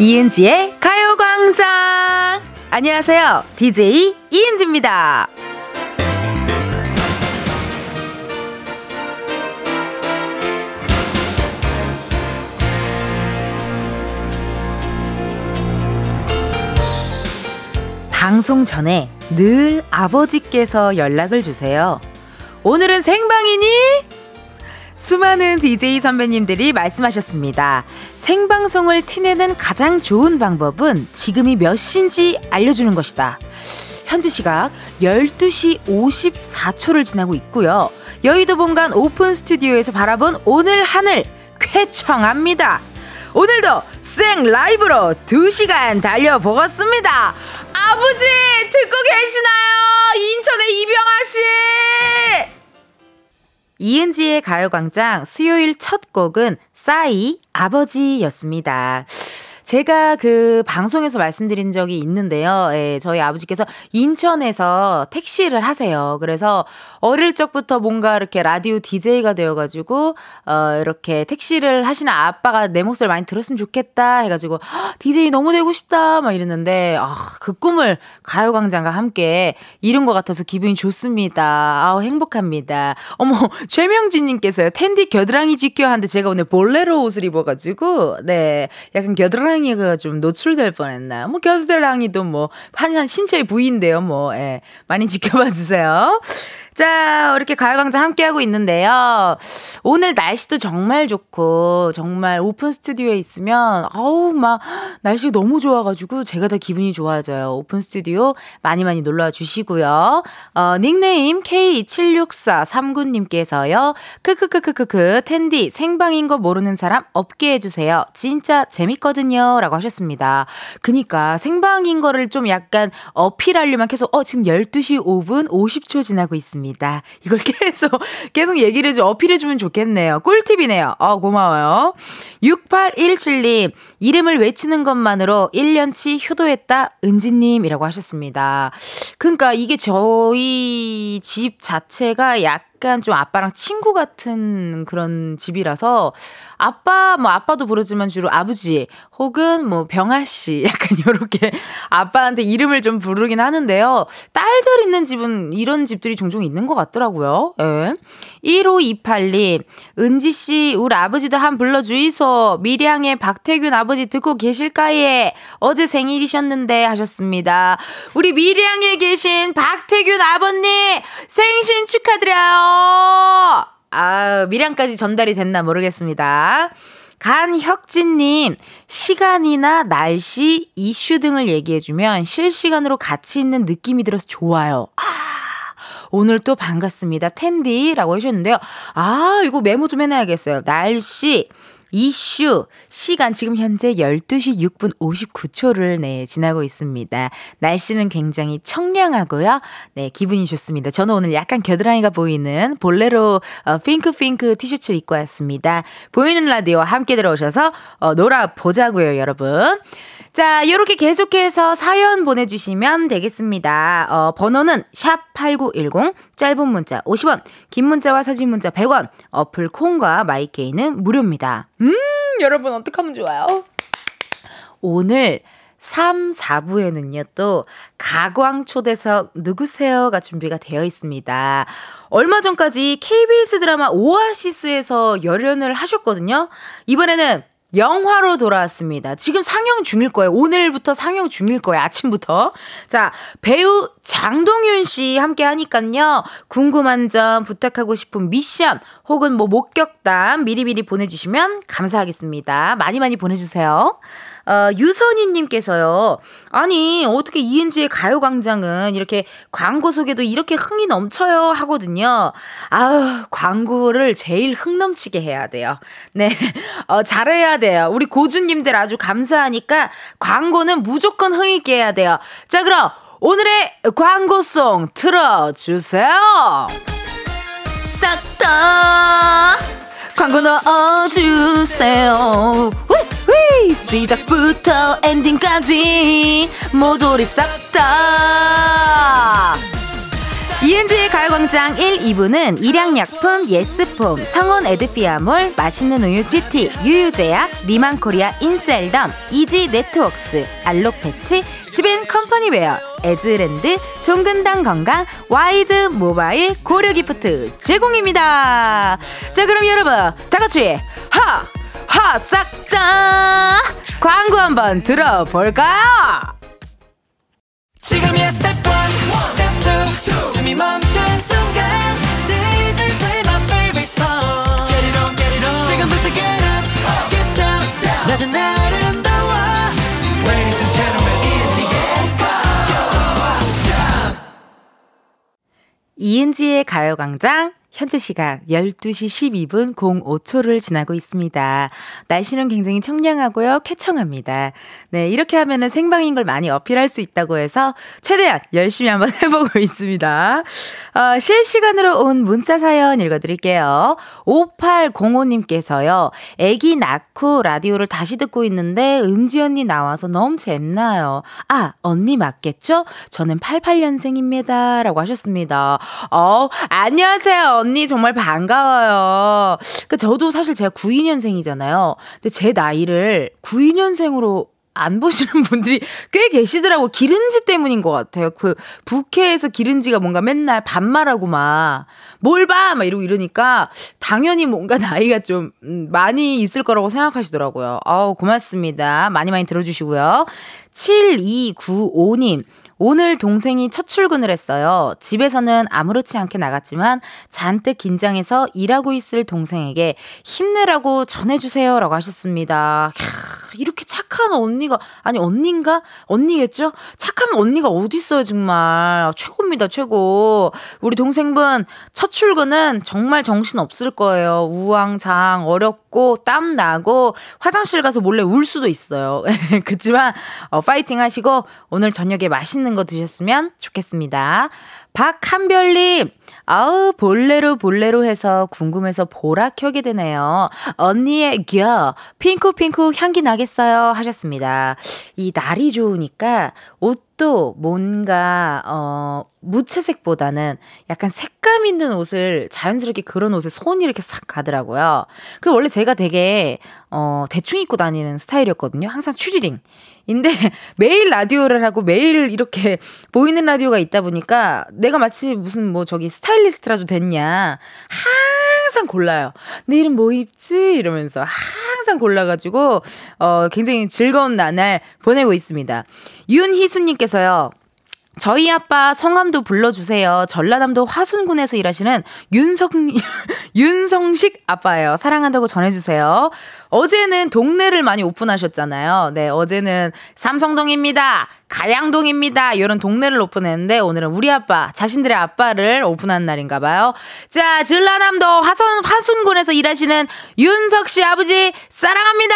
이은지의 가요광장! 안녕하세요. DJ 이은지입니다. 방송 전에 늘 아버지께서 연락을 주세요. 오늘은 생방이니? 수많은 DJ 선배님들이 말씀하셨습니다. 생방송을 티내는 가장 좋은 방법은 지금이 몇 시인지 알려주는 것이다. 현재 시각 12시 54초를 지나고 있고요. 여의도 본관 오픈 스튜디오에서 바라본 오늘 하늘 쾌청합니다. 오늘도 생 라이브로 2시간 달려보겠습니다. 아버지 듣고 계시나요? 인천의 이병아 씨! 이은지의 가요광장 수요일 첫 곡은 싸이 아버지였습니다. 제가 그 방송에서 말씀드린 적이 있는데요. 예, 저희 아버지께서 인천에서 택시를 하세요. 그래서 어릴 적부터 뭔가 이렇게 라디오 DJ가 되어가지고, 어, 이렇게 택시를 하시는 아빠가 내 목소리 많이 들었으면 좋겠다 해가지고, DJ 너무 되고 싶다 막 이랬는데, 아, 그 꿈을 가요광장과 함께 이룬 것 같아서 기분이 좋습니다. 아우, 행복합니다. 어머, 최명진님께서요, 텐디 겨드랑이 지켜 하는데 제가 오늘 볼레로 옷을 입어가지고, 네, 약간 겨드랑이 겨드랑이가 좀 노출될 뻔했나. 뭐 겨드랑이도 뭐 한 한 신체의 부위인데요. 뭐 예. 많이 지켜봐 주세요. 자, 이렇게 가요광장 함께하고 있는데요. 오늘 날씨도 정말 좋고, 정말 오픈 스튜디오에 있으면, 아우, 막, 날씨 너무 좋아가지고, 제가 더 기분이 좋아져요. 오픈 스튜디오 많이 많이 놀러와 주시고요. 어, 닉네임 K7643구님께서요. 크크크크크크, 텐디, 생방인 거 모르는 사람 없게 해주세요. 진짜 재밌거든요. 라고 하셨습니다. 그니까, 생방인 거를 좀 약간 어필하려면 계속, 어, 지금 12시 5분 50초 지나고 있습니다. 있습니다. 이걸 계속, 계속 얘기를 해줘, 어필해주면 좋겠네요. 꿀팁이네요. 어, 고마워요. 6817님, 이름을 외치는 것만으로 1년치 효도했다, 은지님이라고 하셨습니다. 그러니까 이게 저희 집 자체가 약간 좀 아빠랑 친구 같은 그런 집이라서 아빠 뭐 아빠도 부르지만 주로 아버지 혹은 뭐 병아 씨 약간 요렇게 아빠한테 이름을 좀 부르긴 하는데요. 딸들 있는 집은 이런 집들이 종종 있는 것 같더라고요. 예. 1528님, 은지 씨, 우리 아버지도 한 불러주이소. 미량의 박태균 아버지 듣고 계실까예? 어제 생일이셨는데 하셨습니다. 우리 미량에 계신 박태균 아버님, 생신 축하드려요! 아, 미량까지 전달이 됐나 모르겠습니다. 간혁진님, 시간이나 날씨, 이슈 등을 얘기해주면 실시간으로 같이 있는 느낌이 들어서 좋아요. 아, 오늘 또 반갑습니다. 텐디라고 해주셨는데요. 아, 이거 메모 좀 해놔야겠어요. 날씨, 이슈 시간 지금 현재 12시 6분 59초를 네 지나고 있습니다. 날씨는 굉장히 청량하고요. 네 기분이 좋습니다. 저는 오늘 약간 겨드랑이가 보이는 볼레로 어, 핑크 핑크 티셔츠를 입고 왔습니다. 보이는 라디오 함께 들어오셔서 어, 놀아 보자고요, 여러분. 자, 요렇게 계속해서 사연 보내주시면 되겠습니다. 어, 번호는 샵8910, 짧은 문자 50원, 긴 문자와 사진 문자 100원, 어플 콩과 마이케이는 무료입니다. 음, 여러분, 어떡하면 좋아요? 오늘 3, 4부에는요, 또, 가광 초대석 누구세요가 준비가 되어 있습니다. 얼마 전까지 KBS 드라마 오아시스에서 열연을 하셨거든요. 이번에는 영화로 돌아왔습니다. 지금 상영 중일 거예요. 오늘부터 상영 중일 거예요. 아침부터. 자, 배우 장동윤 씨 함께 하니깐요. 궁금한 점, 부탁하고 싶은 미션, 혹은 뭐 목격담 미리미리 보내주시면 감사하겠습니다. 많이 많이 보내주세요. 어, 유선희님께서요. 아니, 어떻게 이은지의 가요광장은 이렇게 광고 속에도 이렇게 흥이 넘쳐요 하거든요. 아우, 광고를 제일 흥 넘치게 해야 돼요. 네. 어, 잘해야 돼요. 우리 고주님들 아주 감사하니까 광고는 무조건 흥 있게 해야 돼요. 자, 그럼 오늘의 광고송 틀어주세요. 싹 다 광고 넣어주세요. 시작부터 엔딩까지 모조리 싹 다. 이은지의 가요광장 1, 2부는 일양약품, 예스폼, 성원 에드피아몰, 맛있는 우유 GT, 유유제약, 리만코리아 인셀덤, 이지 네트웍스, 알록패치, 지벤 컴퍼니웨어, 에즈랜드, 종근당 건강, 와이드 모바일, 고려기프트 제공입니다. 자, 그럼 여러분, 다 같이, 하! 하! 싹 다! 광고 한번 들어볼까요? 지금이야 스텝 1, 스텝 2, 숨이 멈춘 순간 DJ play my favorite song Get it on, get it on 지금부터 get up, get down, down. 낮은 아름다워 Ladies and gentlemen, 이은지의 가요광장 이은지의 가요광장 현재 시각 12시 12분 05초를 지나고 있습니다. 날씨는 굉장히 청량하고요. 쾌청합니다. 네, 이렇게 하면은 생방인 걸 많이 어필할 수 있다고 해서 최대한 열심히 한번 해보고 있습니다. 어, 실시간으로 온 문자 사연 읽어드릴게요. 5805님께서요. 애기 낳고 라디오를 다시 듣고 있는데 은지 언니 나와서 너무 재밌나요. 아, 언니 맞겠죠? 저는 88년생입니다. 라고 하셨습니다. 어, 안녕하세요. 정말 반가워요. 그 저도 사실 제가 92년생이잖아요. 근데 제 나이를 92년생으로 안 보시는 분들이 꽤 계시더라고. 기른지 때문인 것 같아요. 그 부캐에서 기른지가 뭔가 맨날 반말하고 막, 뭘 봐! 막 이러고 이러니까 당연히 뭔가 나이가 좀 음, 많이 있을 거라고 생각하시더라고요. 아우, 고맙습니다. 많이 많이 들어주시고요. 7295님. 오늘 동생이 첫 출근을 했어요. 집에서는 아무렇지 않게 나갔지만 잔뜩 긴장해서 일하고 있을 동생에게 힘내라고 전해주세요. 라고 하셨습니다. 캬, 이렇게 착한 언니가, 아니, 언닌가? 언니겠죠? 착한 언니가 어딨어요, 정말. 최고입니다, 최고. 우리 동생분 첫 출근은 정말 정신 없을 거예요. 우왕장, 어렵고, 땀 나고, 화장실 가서 몰래 울 수도 있어요. 그렇지만, 어, 파이팅 하시고, 오늘 저녁에 맛있는 거 드셨으면 좋겠습니다. 박한별님, 아우, 볼레로 볼레로 해서 궁금해서 보라 켜게 되네요. 언니의 겨, 핑크핑크 향기 나겠어요. 하셨습니다. 이 날이 좋으니까 옷도 뭔가, 어, 무채색보다는 약간 색감 있는 옷을 자연스럽게 그런 옷에 손이 이렇게 싹 가더라고요. 그리고 원래 제가 되게, 어, 대충 입고 다니는 스타일이었거든요. 항상 추리링. 인데 매일 라디오를 하고 매일 이렇게 보이는 라디오가 있다 보니까 내가 마치 무슨 뭐 저기 스타일리스트라도 됐냐 항상 골라요. 내일은 뭐 입지 이러면서 항상 골라가지고 어 굉장히 즐거운 나날 보내고 있습니다. 윤희수님께서요. 저희 아빠 성함도 불러주세요. 전라남도 화순군에서 일하시는 윤성, 윤성식 아빠예요. 사랑한다고 전해주세요. 어제는 동네를 많이 오픈하셨잖아요. 네, 어제는 삼성동입니다. 가양동입니다. 이런 동네를 오픈했는데 오늘은 우리 아빠, 자신들의 아빠를 오픈한 날인가 봐요. 자, 전라남도 화선, 화순군에서 일하시는 윤석 씨 아버지 사랑합니다.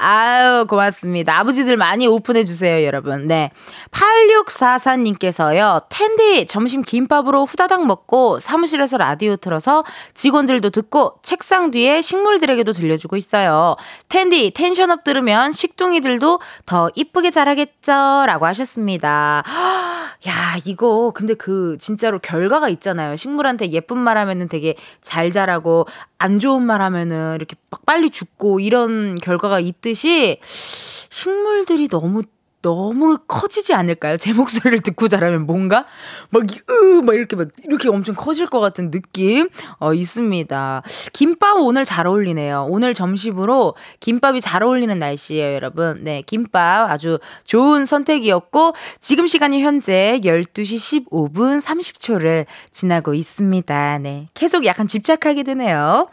아유, 고맙습니다. 아버지들 많이 오픈해 주세요, 여러분. 네. 8644 님께서요. 텐디 점심 김밥으로 후다닥 먹고 사무실에서 라디오 틀어서 직원들도 듣고 책상 뒤에 식물들에게도 들려주고 있어요. 텐디 텐션업 들으면 식둥이들도 더 이쁘게 자라겠죠? 라고 하셨습니다. 야, 이거 근데 그 진짜로 결과가 있잖아요. 식물한테 예쁜 말 하면은 되게 잘 자라고 안 좋은 말 하면은 이렇게 막 빨리 죽고 이런 결과가 있듯이 식물들이 너무 너무 커지지 않을까요? 제 목소리를 듣고 자라면 뭔가 막, 으, 막 이렇게 막 이렇게 엄청 커질 것 같은 느낌 어, 있습니다. 김밥 오늘 잘 어울리네요. 오늘 점심으로 김밥이 잘 어울리는 날씨예요, 여러분. 네, 김밥 아주 좋은 선택이었고 지금 시간이 현재 12시 15분 30초를 지나고 있습니다. 네, 계속 약간 집착하게 되네요.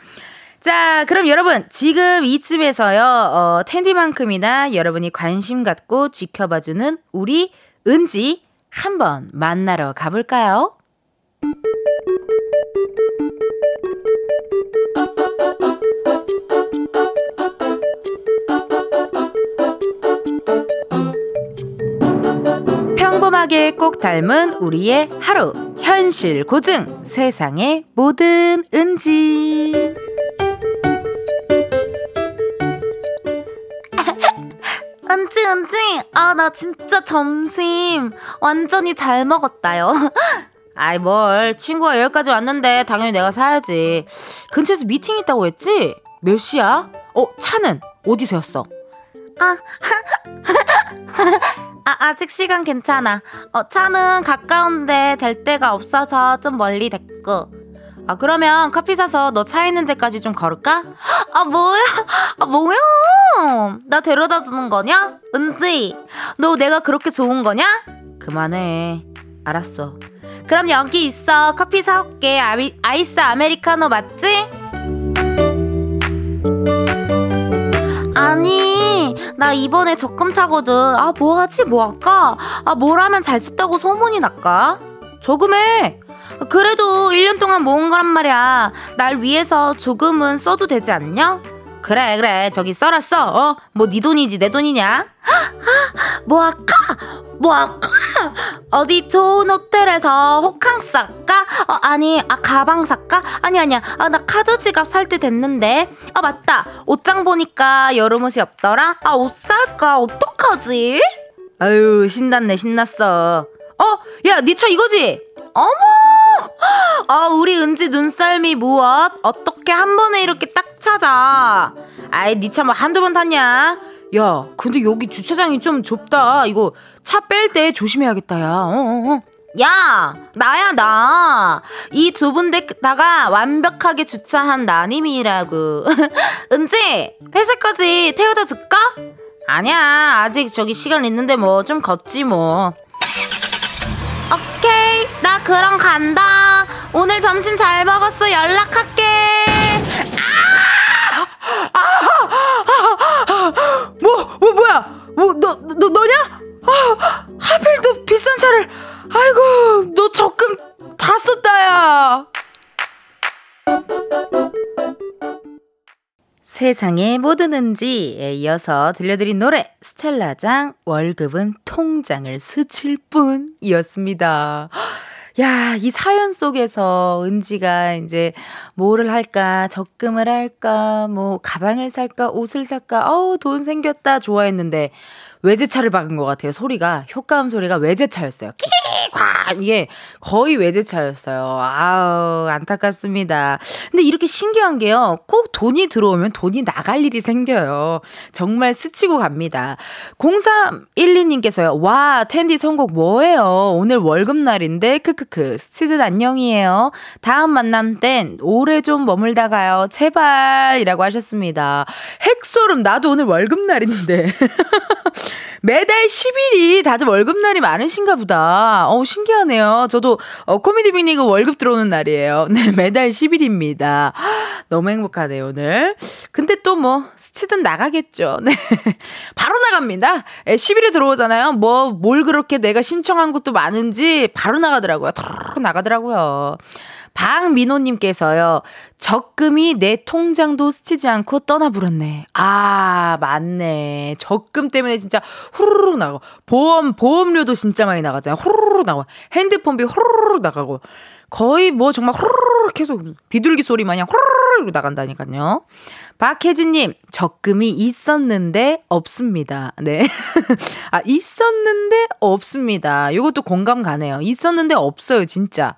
자, 그럼 여러분, 지금 이쯤에서요, 어, 텐디만큼이나 여러분이 관심 갖고 지켜봐주는 우리 은지 한번 만나러 가볼까요? 평범하게 꼭 닮은 우리의 하루. 현실 고증. 세상의 모든 은지. 은지 은지 아 나 진짜 점심 완전히 잘 먹었다요 아이, 뭘. 친구가 여기까지 왔는데 당연히 내가 사야지. 근처에서 미팅 있다고 했지? 몇 시야? 어, 차는? 어디서 였어? 아, 아, 아직 시간 괜찮아. 어, 차는 가까운데 될 데가 없어서 좀 멀리 됐고. 아, 그러면 커피 사서 너 차 있는 데까지 좀 걸을까? 아, 뭐야? 아, 뭐야? 나 데려다 주는 거냐? 은지, 너 내가 그렇게 좋은 거냐? 그만해. 알았어. 그럼 여기 있어. 커피 사올게. 아이, 아이스 아메리카노 맞지? 아니, 나 이번에 적금 타거든. 아, 뭐 하지? 뭐 할까? 아, 뭘 하면 잘 썼다고 소문이 날까? 조금해. 그래도 1년 동안 모은 거란 말이야. 날 위해서 조금은 써도 되지 않냐? 그래, 그래. 저기 써라, 써. 어? 뭐, 네 돈이지, 내 돈이냐? 뭐 할까? 뭐 할까? 어디 좋은 호텔에서 호캉스 할까? 어, 아니, 아, 가방 살까? 아니, 아니야. 아, 나 카드 지갑 살 때 됐는데. 아, 맞다. 옷장 보니까 여름 옷이 없더라? 아, 옷 살까? 어떡하지? 아유, 신났네, 신났어. 어? 야, 니 차 이거지? 어머! 아, 우리 은지 눈썰미 무엇? 어떻게 한 번에 이렇게 딱 찾아? 아이, 니 차 뭐 한두 번 탔냐? 야, 근데 여기 주차장이 좀 좁다. 이거 차 뺄 때 조심해야겠다, 야. 어, 어, 어. 야, 나야, 나. 이 좁은 데다가 완벽하게 주차한 나님이라고. 은지, 회사까지 태워다 줄까? 아니야, 아직 저기 시간 있는데 뭐, 좀 걷지 뭐. 오케이, 나 그럼 간다. 오늘 점심 잘 먹었어. 연락할게. 아! 아! 아! 뭐, 뭐, 뭐야? 뭐, 너, 너, 너냐? 아, 하필 또 비싼 차를. 아이고, 너 적금 다 썼다, 야. 세상에 뭐 드는지에 이어서 들려드린 노래 스텔라장 월급은 통장을 스칠 뿐이었습니다. 야, 이 사연 속에서 은지가 이제 뭐를 할까, 적금을 할까, 뭐 가방을 살까, 옷을 살까, 어우, 돈 생겼다 좋아했는데 외제차를 박은 것 같아요. 소리가 효과음 소리가 외제차였어요. 키과 이게 거의 외제차였어요. 아우 안타깝습니다. 근데 이렇게 신기한 게요. 꼭 돈이 들어오면 돈이 나갈 일이 생겨요. 정말 스치고 갑니다. 0312님께서요. 와 텐디 선곡 뭐예요? 오늘 월급 날인데 크크크 스치듯 안녕이에요. 다음 만남 땐 오래 좀 머물다 가요. 제발이라고 하셨습니다. 핵소름 나도 오늘 월급 날인데. 매달 10일이 다들 월급날이 많으신가 보다. 어, 신기하네요. 저도 어, 코미디 빅리그 월급 들어오는 날이에요. 네, 매달 10일입니다. 너무 행복하네요, 오늘. 근데 또 뭐, 스치든 나가겠죠. 네. 바로 나갑니다. 10일에 들어오잖아요. 뭐, 뭘 그렇게 내가 신청한 것도 많은지 바로 나가더라고요. 터 나가더라고요. 박민호님께서요, 적금이 내 통장도 스치지 않고 떠나버렸네. 아, 맞네. 적금 때문에 진짜 후루룩 나가고, 보험, 보험료도 진짜 많이 나가잖아요. 후루룩 나가고, 핸드폰비 후루룩 나가고, 거의 뭐 정말 후루룩 계속 비둘기 소리 마냥 후루룩 나간다니까요. 박혜진님, 적금이 있었는데 없습니다. 네. 아, 있었는데 없습니다. 이것도 공감 가네요. 있었는데 없어요, 진짜.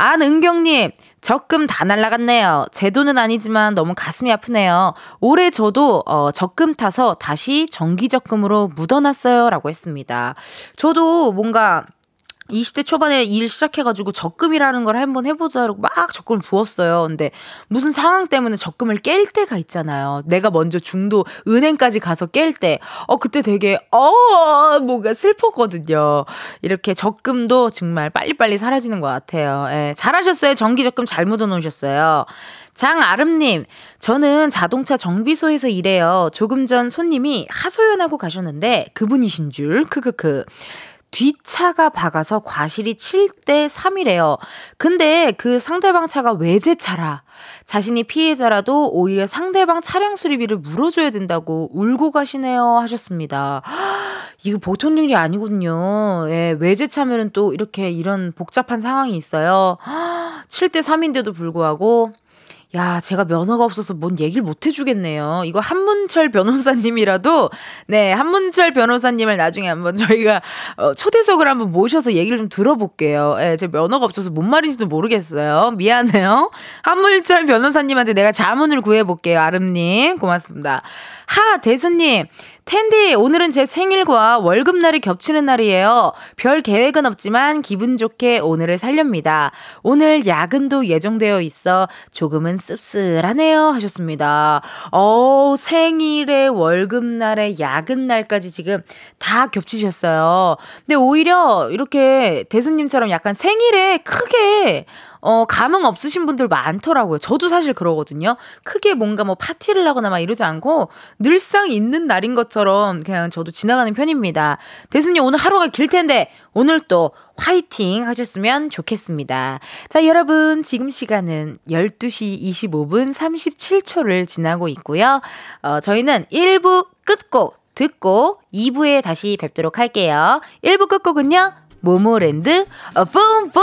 안은경님, 적금 다 날라갔네요. 제 돈은 아니지만 너무 가슴이 아프네요. 올해 저도 어, 적금 타서 다시 정기적금으로 묻어놨어요. 라고 했습니다. 저도 뭔가 20대 초반에 일 시작해가지고 적금이라는 걸 한번 해보자 이러고 막 적금을 부었어요. 근데 무슨 상황 때문에 적금을 깰 때가 있잖아요. 내가 먼저 중도 은행까지 가서 깰 때, 어, 그때 되게, 어, 뭔가 슬펐거든요. 이렇게 적금도 정말 빨리빨리 사라지는 것 같아요. 예, 잘하셨어요. 정기 적금 잘 묻어 놓으셨어요. 장아름님, 저는 자동차 정비소에서 일해요. 조금 전 손님이 하소연하고 가셨는데 그분이신 줄, 크크크. 뒷차가 박아서 과실이 7대 3이래요. 근데 그 상대방 차가 외제차라. 자신이 피해자라도 오히려 상대방 차량 수리비를 물어줘야 된다고 울고 가시네요. 하셨습니다. 이거 보통 일이 아니거든요. 예, 외제차면은 또 이렇게 이런 복잡한 상황이 있어요. 7대 3인데도 불구하고 야, 제가 면허가 없어서 뭔 얘기를 못 해주겠네요. 이거 한문철 변호사님이라도, 네, 한문철 변호사님을 나중에 한번 저희가 어, 초대석을 한번 모셔서 얘기를 좀 들어볼게요. 예, 제 면허가 없어서 뭔 말인지도 모르겠어요. 미안해요. 한문철 변호사님한테 내가 자문을 구해볼게요. 아름님. 고맙습니다. 하, 대수님. 텐디, 오늘은 제 생일과 월급날이 겹치는 날이에요. 별 계획은 없지만 기분 좋게 오늘을 살렵니다. 오늘 야근도 예정되어 있어 조금은 씁쓸하네요. 하셨습니다. 어, 생일에 월급날에 야근날까지 지금 다 겹치셨어요. 근데 오히려 이렇게 대수님처럼 약간 생일에 크게 어, 감흥 없으신 분들 많더라고요. 저도 사실 그러거든요. 크게 뭔가 뭐 파티를 하거나 막 이러지 않고 늘상 있는 날인 것처럼 그냥 저도 지나가는 편입니다. 대수님 오늘 하루가 길 텐데 오늘 또 화이팅 하셨으면 좋겠습니다. 자, 여러분, 지금 시간은 12시 25분 37초를 지나고 있고요. 어, 저희는 1부 끝곡 듣고 2부에 다시 뵙도록 할게요. 1부 끝곡은요. 모모랜드 뿜뿜!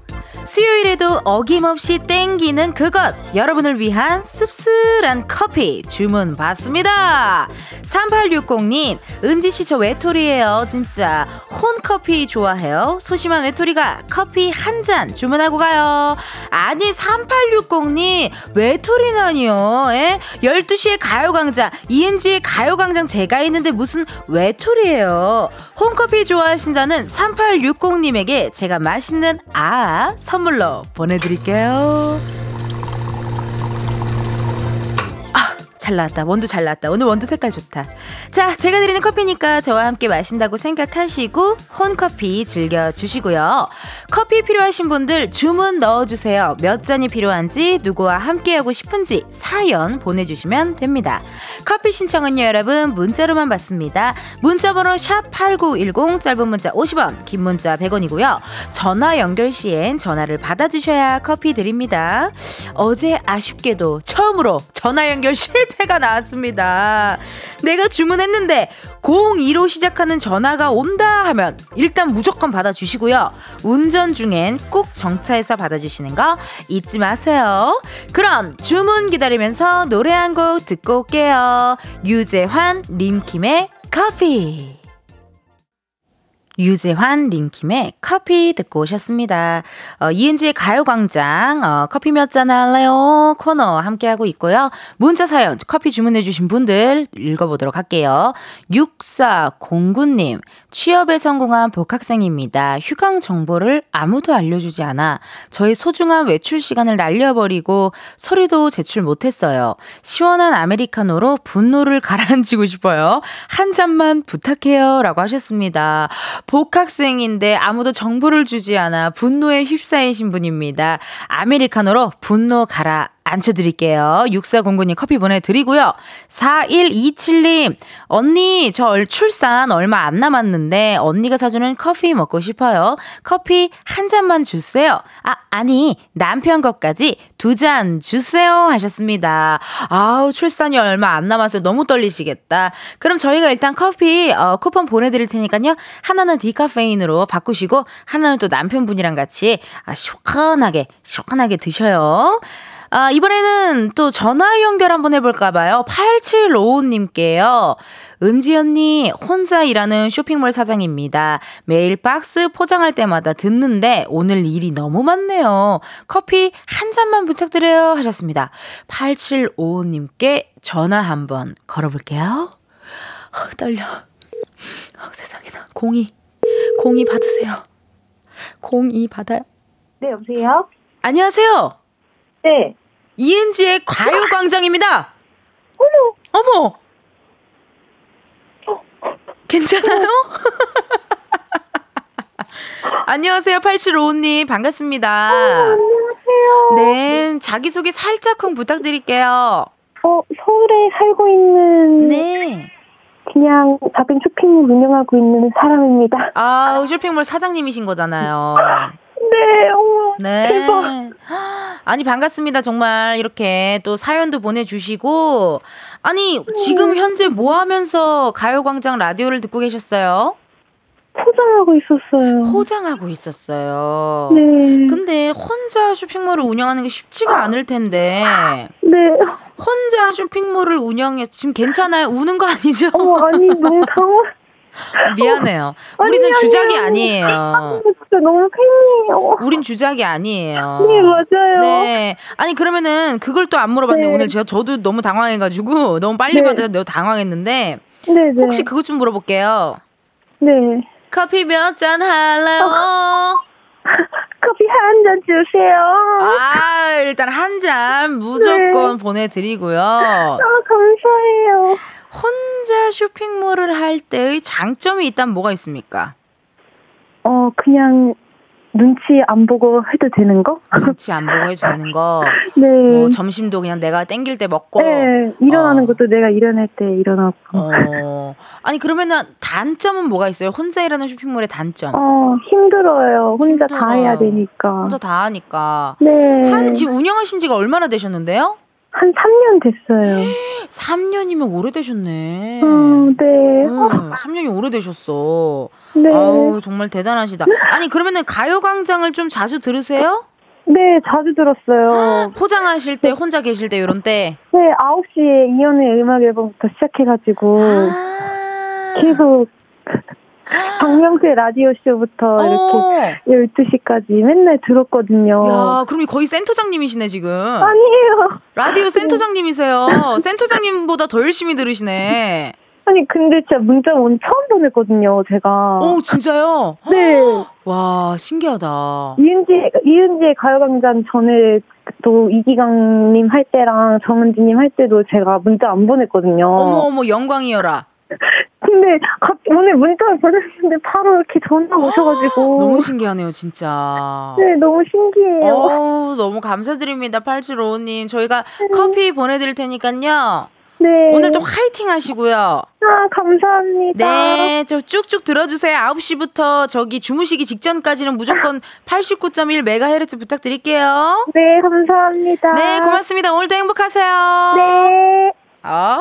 수요일에도 어김없이 땡기는 그것. 여러분을 위한 씁쓸한 커피 주문 받습니다. 3860님 은지씨 저 외톨이에요. 진짜 혼커피 좋아해요. 소심한 외톨이가 커피 한 잔 주문하고 가요. 아니 3860님 외톨이라니요. 예? 12시에 가요광장 이은지의 가요광장 제가 있는데 무슨 외톨이에요? 홈커피 좋아하신다는 3860님에게 제가 맛있는 아 선물로 보내드릴게요. 잘 나왔다. 원두 잘 나왔다. 오늘 원두 색깔 좋다. 자, 제가 드리는 커피니까 저와 함께 마신다고 생각하시고 홈커피 즐겨 주시고요. 커피 필요하신 분들 주문 넣어 주세요. 몇 잔이 필요한지 누구와 함께 하고 싶은지 사연 보내 주시면 됩니다. 커피 신청은요, 여러분 문자로만 받습니다. 문자 번호 샵8910 짧은 문자 50원, 긴 문자 100원이고요. 전화 연결 시엔 전화를 받아 주셔야 커피 드립니다. 어제 아쉽게도 처음으로 전화 연결 실패 실패가 나왔습니다. 내가 주문했는데 02로 시작하는 전화가 온다 하면 일단 무조건 받아주시고요. 운전 중엔 꼭 정차해서 받아주시는 거 잊지 마세요. 그럼 주문 기다리면서 노래 한 곡 듣고 올게요. 유재환, 림킴의 커피. 유재환, 링킴의 커피 듣고 오셨습니다. 어, 이은지의 가요광장, 어, 커피 몇 잔 할래요? 코너 함께하고 있고요. 문자 사연, 커피 주문해주신 분들 읽어보도록 할게요. 6409님, 취업에 성공한 복학생입니다. 휴강 정보를 아무도 알려주지 않아 저의 소중한 외출 시간을 날려버리고 서류도 제출 못했어요. 시원한 아메리카노로 분노를 가라앉히고 싶어요. 한 잔만 부탁해요. 라고 하셨습니다. 복학생인데 아무도 정보를 주지 않아 분노에 휩싸이신 분입니다. 아메리카노로 분노 가라 앉혀드릴게요. 6409님 커피 보내드리고요. 4127님, 언니, 저 출산 얼마 안 남았는데 언니가 사주는 커피 먹고 싶어요. 커피 한 잔만 주세요. 아, 아니, 남편 것까지 두 잔 주세요. 하셨습니다. 아우, 출산이 얼마 안 남았어요. 너무 떨리시겠다. 그럼 저희가 일단 커피, 어, 쿠폰 보내드릴 테니까요. 하나는 디카페인으로 바꾸시고, 하나는 또 남편분이랑 같이 아, 시원하게, 시원하게 드셔요. 아, 이번에는 또 전화 연결 한번 해볼까봐요. 8755님께요. 은지 언니, 혼자 일하는 쇼핑몰 사장입니다. 매일 박스 포장할 때마다 듣는데 오늘 일이 너무 많네요. 커피 한 잔만 부탁드려요. 하셨습니다. 8755님께 전화 한번 걸어볼게요. 어, 떨려. 어, 세상에나. 공이, 공이 받으세요. 공이 받아요. 네, 여보세요? 안녕하세요. 네. 이은지의 과요광장입니다. 어머. 어머. 괜찮아요? 안녕하세요. 8755님. 반갑습니다. 안녕하세요. 네. 자기소개 살짝쿵 부탁드릴게요. 어, 서울에 살고 있는 네. 그냥 작은 쇼핑몰 운영하고 있는 사람입니다. 아, 쇼핑몰 사장님이신 거잖아요. 네, 어머. 네. 대박. 아니, 반갑습니다. 정말 이렇게 또 사연도 보내주시고. 아니, 지금 현재 뭐 하면서 가요광장 라디오를 듣고 계셨어요? 포장하고 있었어요. 포장하고 있었어요. 네. 근데 혼자 쇼핑몰을 운영하는 게 쉽지가 않을 텐데. 네. 혼자 쇼핑몰을 운영해 지금 괜찮아요? 우는 거 아니죠? 어머, 아니, 너무 당황. 미안해요. 아니, 우리는 아니, 주작이 아니. 아니에요. 진짜 너무 팬이에요. 우린 주작이 아니에요. 네, 맞아요. 네. 아니 그러면은 그걸 또 안 물어봤네. 네. 오늘 제가 저도 너무 당황해가지고 너무 빨리 네. 받아서 너무 당황했는데 네, 네. 혹시 그것 좀 물어볼게요. 네. 커피 몇 잔 할래요? 커피 한 잔 주세요. 아 일단 한 잔 무조건 보내드리고요. 아, 감사해요. 혼자 쇼핑몰을 할 때의 장점이 있다면 뭐가 있습니까? 어, 그냥 눈치 안 보고 해도 되는 거? 눈치 안 보고 해도 되는 거. 네. 뭐 점심도 그냥 내가 땡길 때 먹고. 네, 일어나는 어. 것도 내가 일어날 때 일어나고. 어. 아니 그러면은 단점은 뭐가 있어요? 혼자 일하는 쇼핑몰의 단점. 어, 힘들어요. 혼자 다 힘들어요. 해야 되니까. 혼자 다 하니까. 네. 한 지금 운영하신 지가 얼마나 되셨는데요? 한 3년 됐어요. 3년이면 오래되셨네. 어, 네. 응, 3년이 오래되셨어. 네. 아우, 정말 대단하시다. 아니, 그러면은 가요광장을 좀 자주 들으세요? 네, 자주 들었어요. 포장하실 때, 혼자 계실 때, 요런 때. 네, 9시에 이연의 음악 앨범부터 시작해가지고, 아. 계속, 박명수의 라디오 쇼부터 이렇게 어. 12시까지 맨날 들었거든요. 야, 그럼 거의 센터장님이시네, 지금. 아니에요. 라디오 센터장님이세요. 센터장님보다 더 열심히 들으시네. 아니, 근데 진짜 문자 온 처음 보냈거든요, 제가. 오, 진짜요? 네. 와, 신기하다. 이은지, 이은지의 가요광장 전에 또 이기강님 할 때랑 정은지님 할 때도 제가 문자 안 보냈거든요. 어머, 어머, 영광이여라. 근데 갑 오늘 문자를 보냈는데 바로 이렇게 전화 오셔가지고. 너무 신기하네요, 진짜. 네, 너무 신기해요. 어, 너무 감사드립니다, 8755님. 저희가 커피 보내드릴 테니까요. 네. 오늘도 화이팅 하시고요. 아, 감사합니다. 네, 저 쭉쭉 들어주세요. 9시부터 저기 주무시기 직전까지는 무조건 89.1MHz 부탁드릴게요. 네, 감사합니다. 네, 고맙습니다. 오늘도 행복하세요. 네. 아,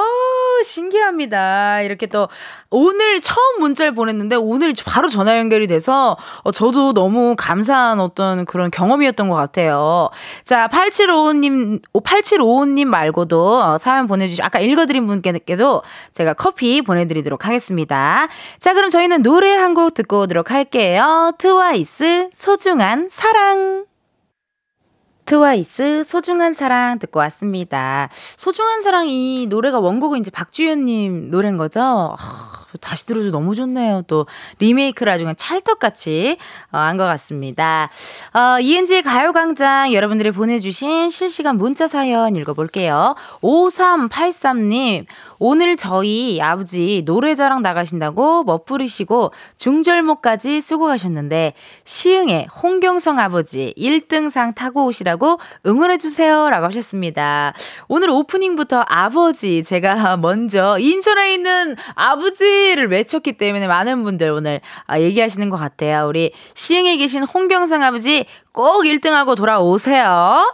신기합니다. 이렇게 또 오늘 처음 문자를 보냈는데 오늘 바로 전화 연결이 돼서 어, 저도 너무 감사한 어떤 그런 경험이었던 것 같아요. 자, 8755님, 8755님 말고도 어, 사연 보내주시, 아까 읽어드린 분께도 제가 커피 보내드리도록 하겠습니다. 자, 그럼 저희는 노래 한 곡 듣고 오도록 할게요. 트와이스, 소중한 사랑. 트와이스 소중한 사랑 듣고 왔습니다. 소중한 사랑 이 노래가 원곡은 이제 박주현님 노래인 거죠? 하, 다시 들어도 너무 좋네요. 또 리메이크를 아주 그냥 찰떡같이 어, 한것 같습니다. 어, 이은지의 가요광장 여러분들이 보내주신 실시간 문자 사연 읽어볼게요. 5383님 오늘 저희 아버지 노래자랑 나가신다고 멋부리시고 중절모까지 쓰고 가셨는데 시흥에 홍경성 아버지 1등상 타고 오시라고 응원해주세요 라고 하셨습니다. 오늘 오프닝부터 아버지 제가 먼저 인천에 있는 아버지를 외쳤기 때문에 많은 분들 오늘 아, 얘기하시는 것 같아요. 우리 시흥에 계신 홍경성 아버지 꼭 1등하고 돌아오세요.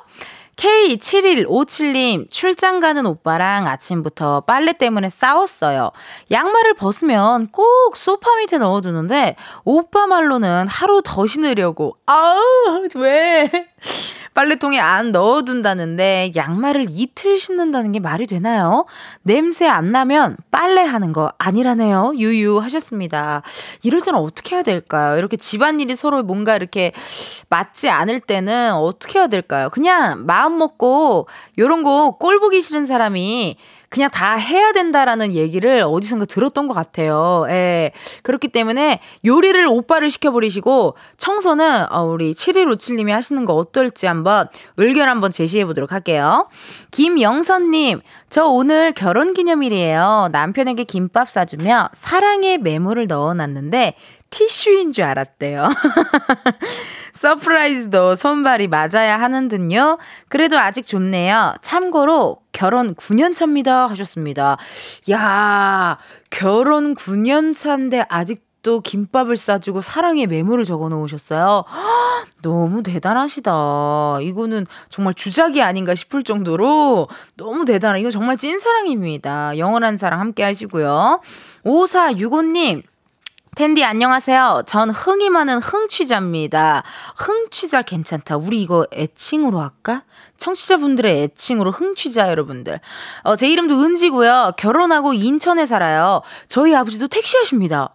K7157님, 출장 가는 오빠랑 아침부터 빨래 때문에 싸웠어요. 양말을 벗으면 꼭 소파 밑에 넣어두는데, 오빠 말로는 하루 더 신으려고. 아우, 왜? 빨래통에 안 넣어둔다는데 양말을 이틀 신는다는 게 말이 되나요? 냄새 안 나면 빨래하는 거 아니라네요. 유유 하셨습니다. 이럴 때는 어떻게 해야 될까요? 이렇게 집안일이 서로 뭔가 이렇게 맞지 않을 때는 어떻게 해야 될까요? 그냥 마음 먹고 요런 거 꼴 보기 싫은 사람이 그냥 다 해야 된다라는 얘기를 어디선가 들었던 것 같아요. 예. 그렇기 때문에 요리를 오빠를 시켜버리시고 청소는 어, 우리 7157님이 하시는 거 어떨지 한번 의견 한번 제시해 보도록 할게요. 김영선님, 저 오늘 결혼 기념일이에요. 남편에게 김밥 싸주며 사랑의 메모를 넣어놨는데 티슈인 줄 알았대요. surprise도 손발이 맞아야 하는 듯요. 그래도 아직 좋네요. 참고로 결혼 9년 차입니다. 하셨습니다. 야, 결혼 9년 차인데 아직도 김밥을 싸주고 사랑의 메모를 적어 놓으셨어요. 너무 대단하시다. 이거는 정말 주작이 아닌가 싶을 정도로 너무 대단해. 이거 정말 찐사랑입니다. 영원한 사랑 함께 하시고요. 5465님. 텐디 안녕하세요. 전 흥이 많은 흥취자입니다. 흥취자 괜찮다. 우리 이거 애칭으로 할까? 청취자분들의 애칭으로 흥취자 여러분들. 어, 제 이름도 은지고요. 결혼하고 인천에 살아요. 저희 아버지도 택시 하십니다.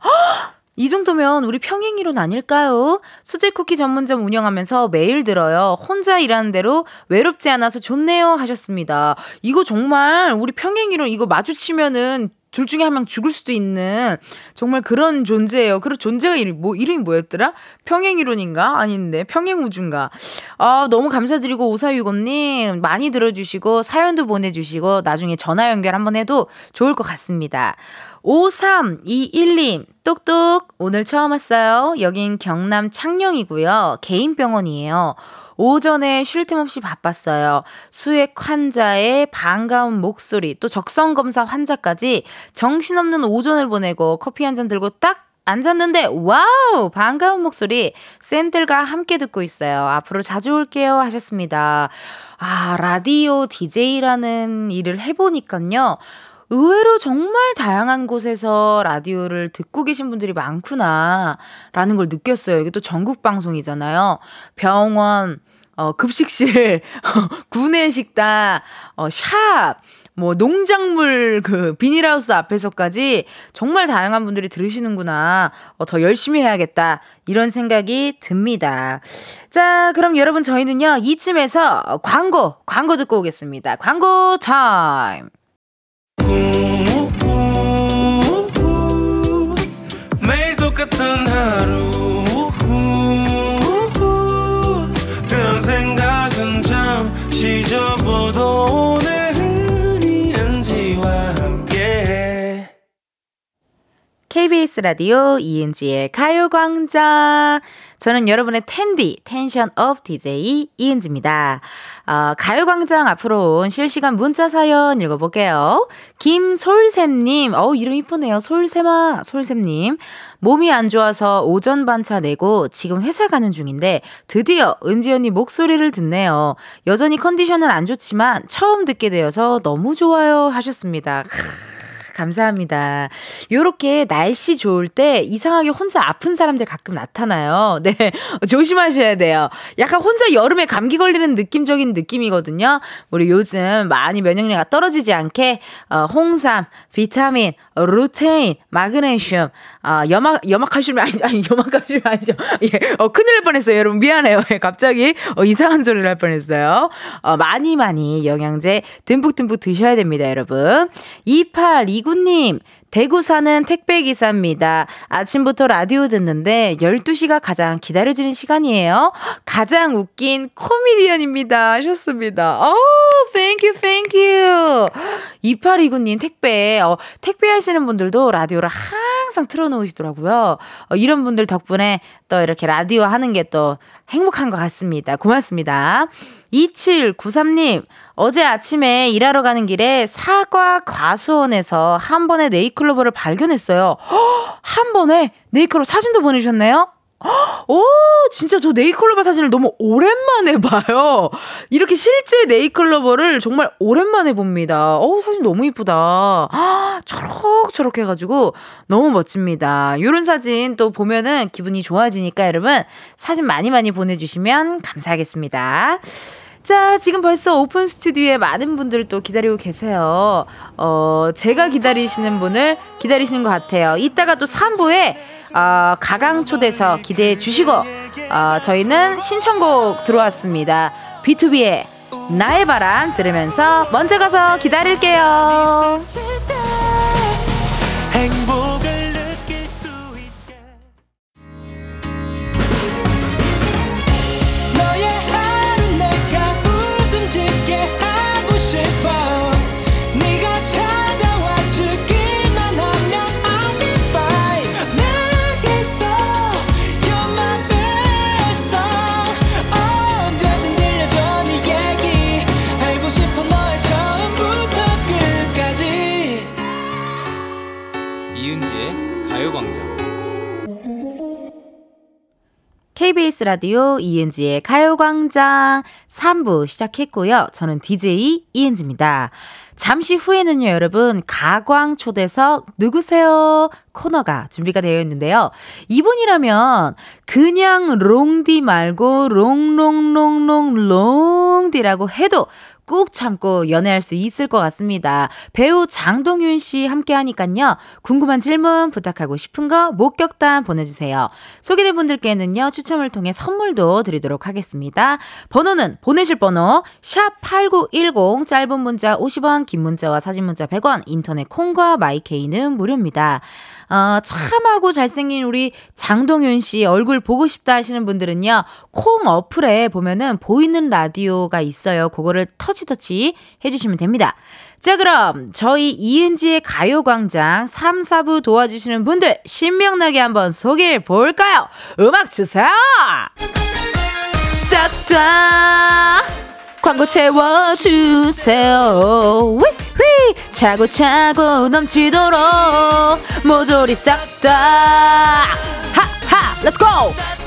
이 정도면 우리 평행이론 아닐까요? 수제 쿠키 전문점 운영하면서 매일 들어요. 혼자 일하는 대로 외롭지 않아서 좋네요 하셨습니다. 이거 정말 우리 평행이론 이거 마주치면은 둘 중에 한 명 죽을 수도 있는 정말 그런 존재예요. 그런 존재가 이름 뭐 이름이 뭐였더라? 평행이론인가? 아닌데 평행우주인가? 아 너무 감사드리고 오사유고님 많이 들어주시고 사연도 보내주시고 나중에 전화 연결 한번 해도 좋을 것 같습니다. 5321님 똑똑 오늘 처음 왔어요. 여긴 경남 창녕이고요. 개인 병원이에요. 오전에 쉴 틈 없이 바빴어요. 수액 환자의 반가운 목소리, 또 적성 검사 환자까지 정신없는 오전을 보내고 커피 한 잔 들고 딱 앉았는데 와우 반가운 목소리 쌤들과 함께 듣고 있어요. 앞으로 자주 올게요 하셨습니다. 아 라디오 DJ라는 일을 해보니까요. 의외로 정말 다양한 곳에서 라디오를 듣고 계신 분들이 많구나 라는 걸 느꼈어요. 이게 또 전국 방송이잖아요. 병원, 어, 급식실, 구내식당, 어, 샵, 뭐 농작물 그 비닐하우스 앞에서까지 정말 다양한 분들이 들으시는구나. 어, 더 열심히 해야겠다. 이런 생각이 듭니다. 자, 그럼 여러분 저희는요. 이쯤에서 광고, 광고 듣고 오겠습니다. 광고 타임. 매일 똑같은 하루 KBS 라디오 이은지의 가요광장. 저는 여러분의 텐디, tension up DJ 이은지입니다. 어, 가요광장 앞으로 온 실시간 문자 사연 읽어볼게요. 김솔샘님, 어 이름 이쁘네요. 솔샘아, 솔샘님. 몸이 안 좋아서 오전 반차 내고 지금 회사 가는 중인데 드디어 은지 언니 목소리를 듣네요. 여전히 컨디션은 안 좋지만 처음 듣게 되어서 너무 좋아요 하셨습니다. 감사합니다. 요렇게 날씨 좋을 때 이상하게 혼자 아픈 사람들 가끔 나타나요. 네. 조심하셔야 돼요. 약간 혼자 여름에 감기 걸리는 느낌적인 느낌이거든요. 우리 요즘 많이 면역력이 떨어지지 않게, 어, 홍삼, 비타민, 루테인, 마그네슘, 아, 염화, 염화칼슘이 아니, 아니, 염화칼슘이 아니죠. 예, 어, 큰일 날 뻔했어요. 여러분, 미안해요. 예, 갑자기, 어, 이상한 소리를 할 뻔했어요. 어, 많이 많이 영양제 듬뿍듬뿍 드셔야 됩니다, 여러분. 2829님, 대구 사는 택배기사입니다. 아침부터 라디오 듣는데 12시가 가장 기다려지는 시간이에요. 가장 웃긴 코미디언입니다. 하셨습니다. you, thank you. 2829님 택배, 어, 택배 하시는 분들도 라디오를 항상 틀어놓으시더라고요. 어, 이런 분들 덕분에 또 이렇게 라디오 하는 게 또 행복한 것 같습니다. 고맙습니다. 2793님, 어제 아침에 일하러 가는 길에 사과 과수원에서 한 번에 네이클로버를 발견했어요. 허, 한 번에 네이클로버 사진도 보내주셨네요? 오, 진짜 저 네이클로버 사진을 너무 오랜만에 봐요. 이렇게 실제 네이클로버를 정말 오랜만에 봅니다. 어 사진 너무 이쁘다. 아, 초록초록 해가지고 너무 멋집니다. 이런 사진 또 보면은 기분이 좋아지니까 여러분 사진 많이 많이 보내주시면 감사하겠습니다. 자, 지금 벌써 오픈 스튜디오에 많은 분들 또 기다리고 계세요. 어, 제가 기다리시는 분을 기다리시는 것 같아요. 이따가 또 3부에 어, 가강 초대서 기대해 주시고 어, 저희는 신청곡 들어왔습니다. B2B의 나의 바람 들으면서 먼저 가서 기다릴게요. 행복 가요광장 KBS 라디오 이은지의 가요광장 3부 시작했고요. 저는 DJ 이은지입니다. 잠시 후에는요, 여러분, 가광 초대석 누구세요? 코너가 준비가 되어 있는데요. 이분이라면 그냥 롱디 말고 롱롱롱롱 롱디라고 해도 꾹 참고 연애할 수 있을 것 같습니다. 배우 장동윤 씨 함께 하니깐요. 궁금한 질문, 부탁하고 싶은 거 목격담 보내주세요. 소개된 분들께는요, 추첨을 통해 선물도 드리도록 하겠습니다. 번호는 보내실 번호 샵8910 짧은 문자 50원, 긴 문자와 사진 문자 100원, 인터넷 콩과 마이케이는 무료입니다. 어, 참하고 잘생긴 우리 장동윤 씨 얼굴 보고 싶다 하시는 분들은요, 콩 어플에 보면은 보이는 라디오가 있어요. 그거를 터치터치 해주시면 됩니다. 자, 그럼 저희 이은지의 가요광장 3, 4부 도와주시는 분들 신명나게 한번 소개해 볼까요? 음악 주세요! 싹 다 광고 채워주세요. 휘휘 차고차고 넘치도록 모조리 싹다 하하 let's go!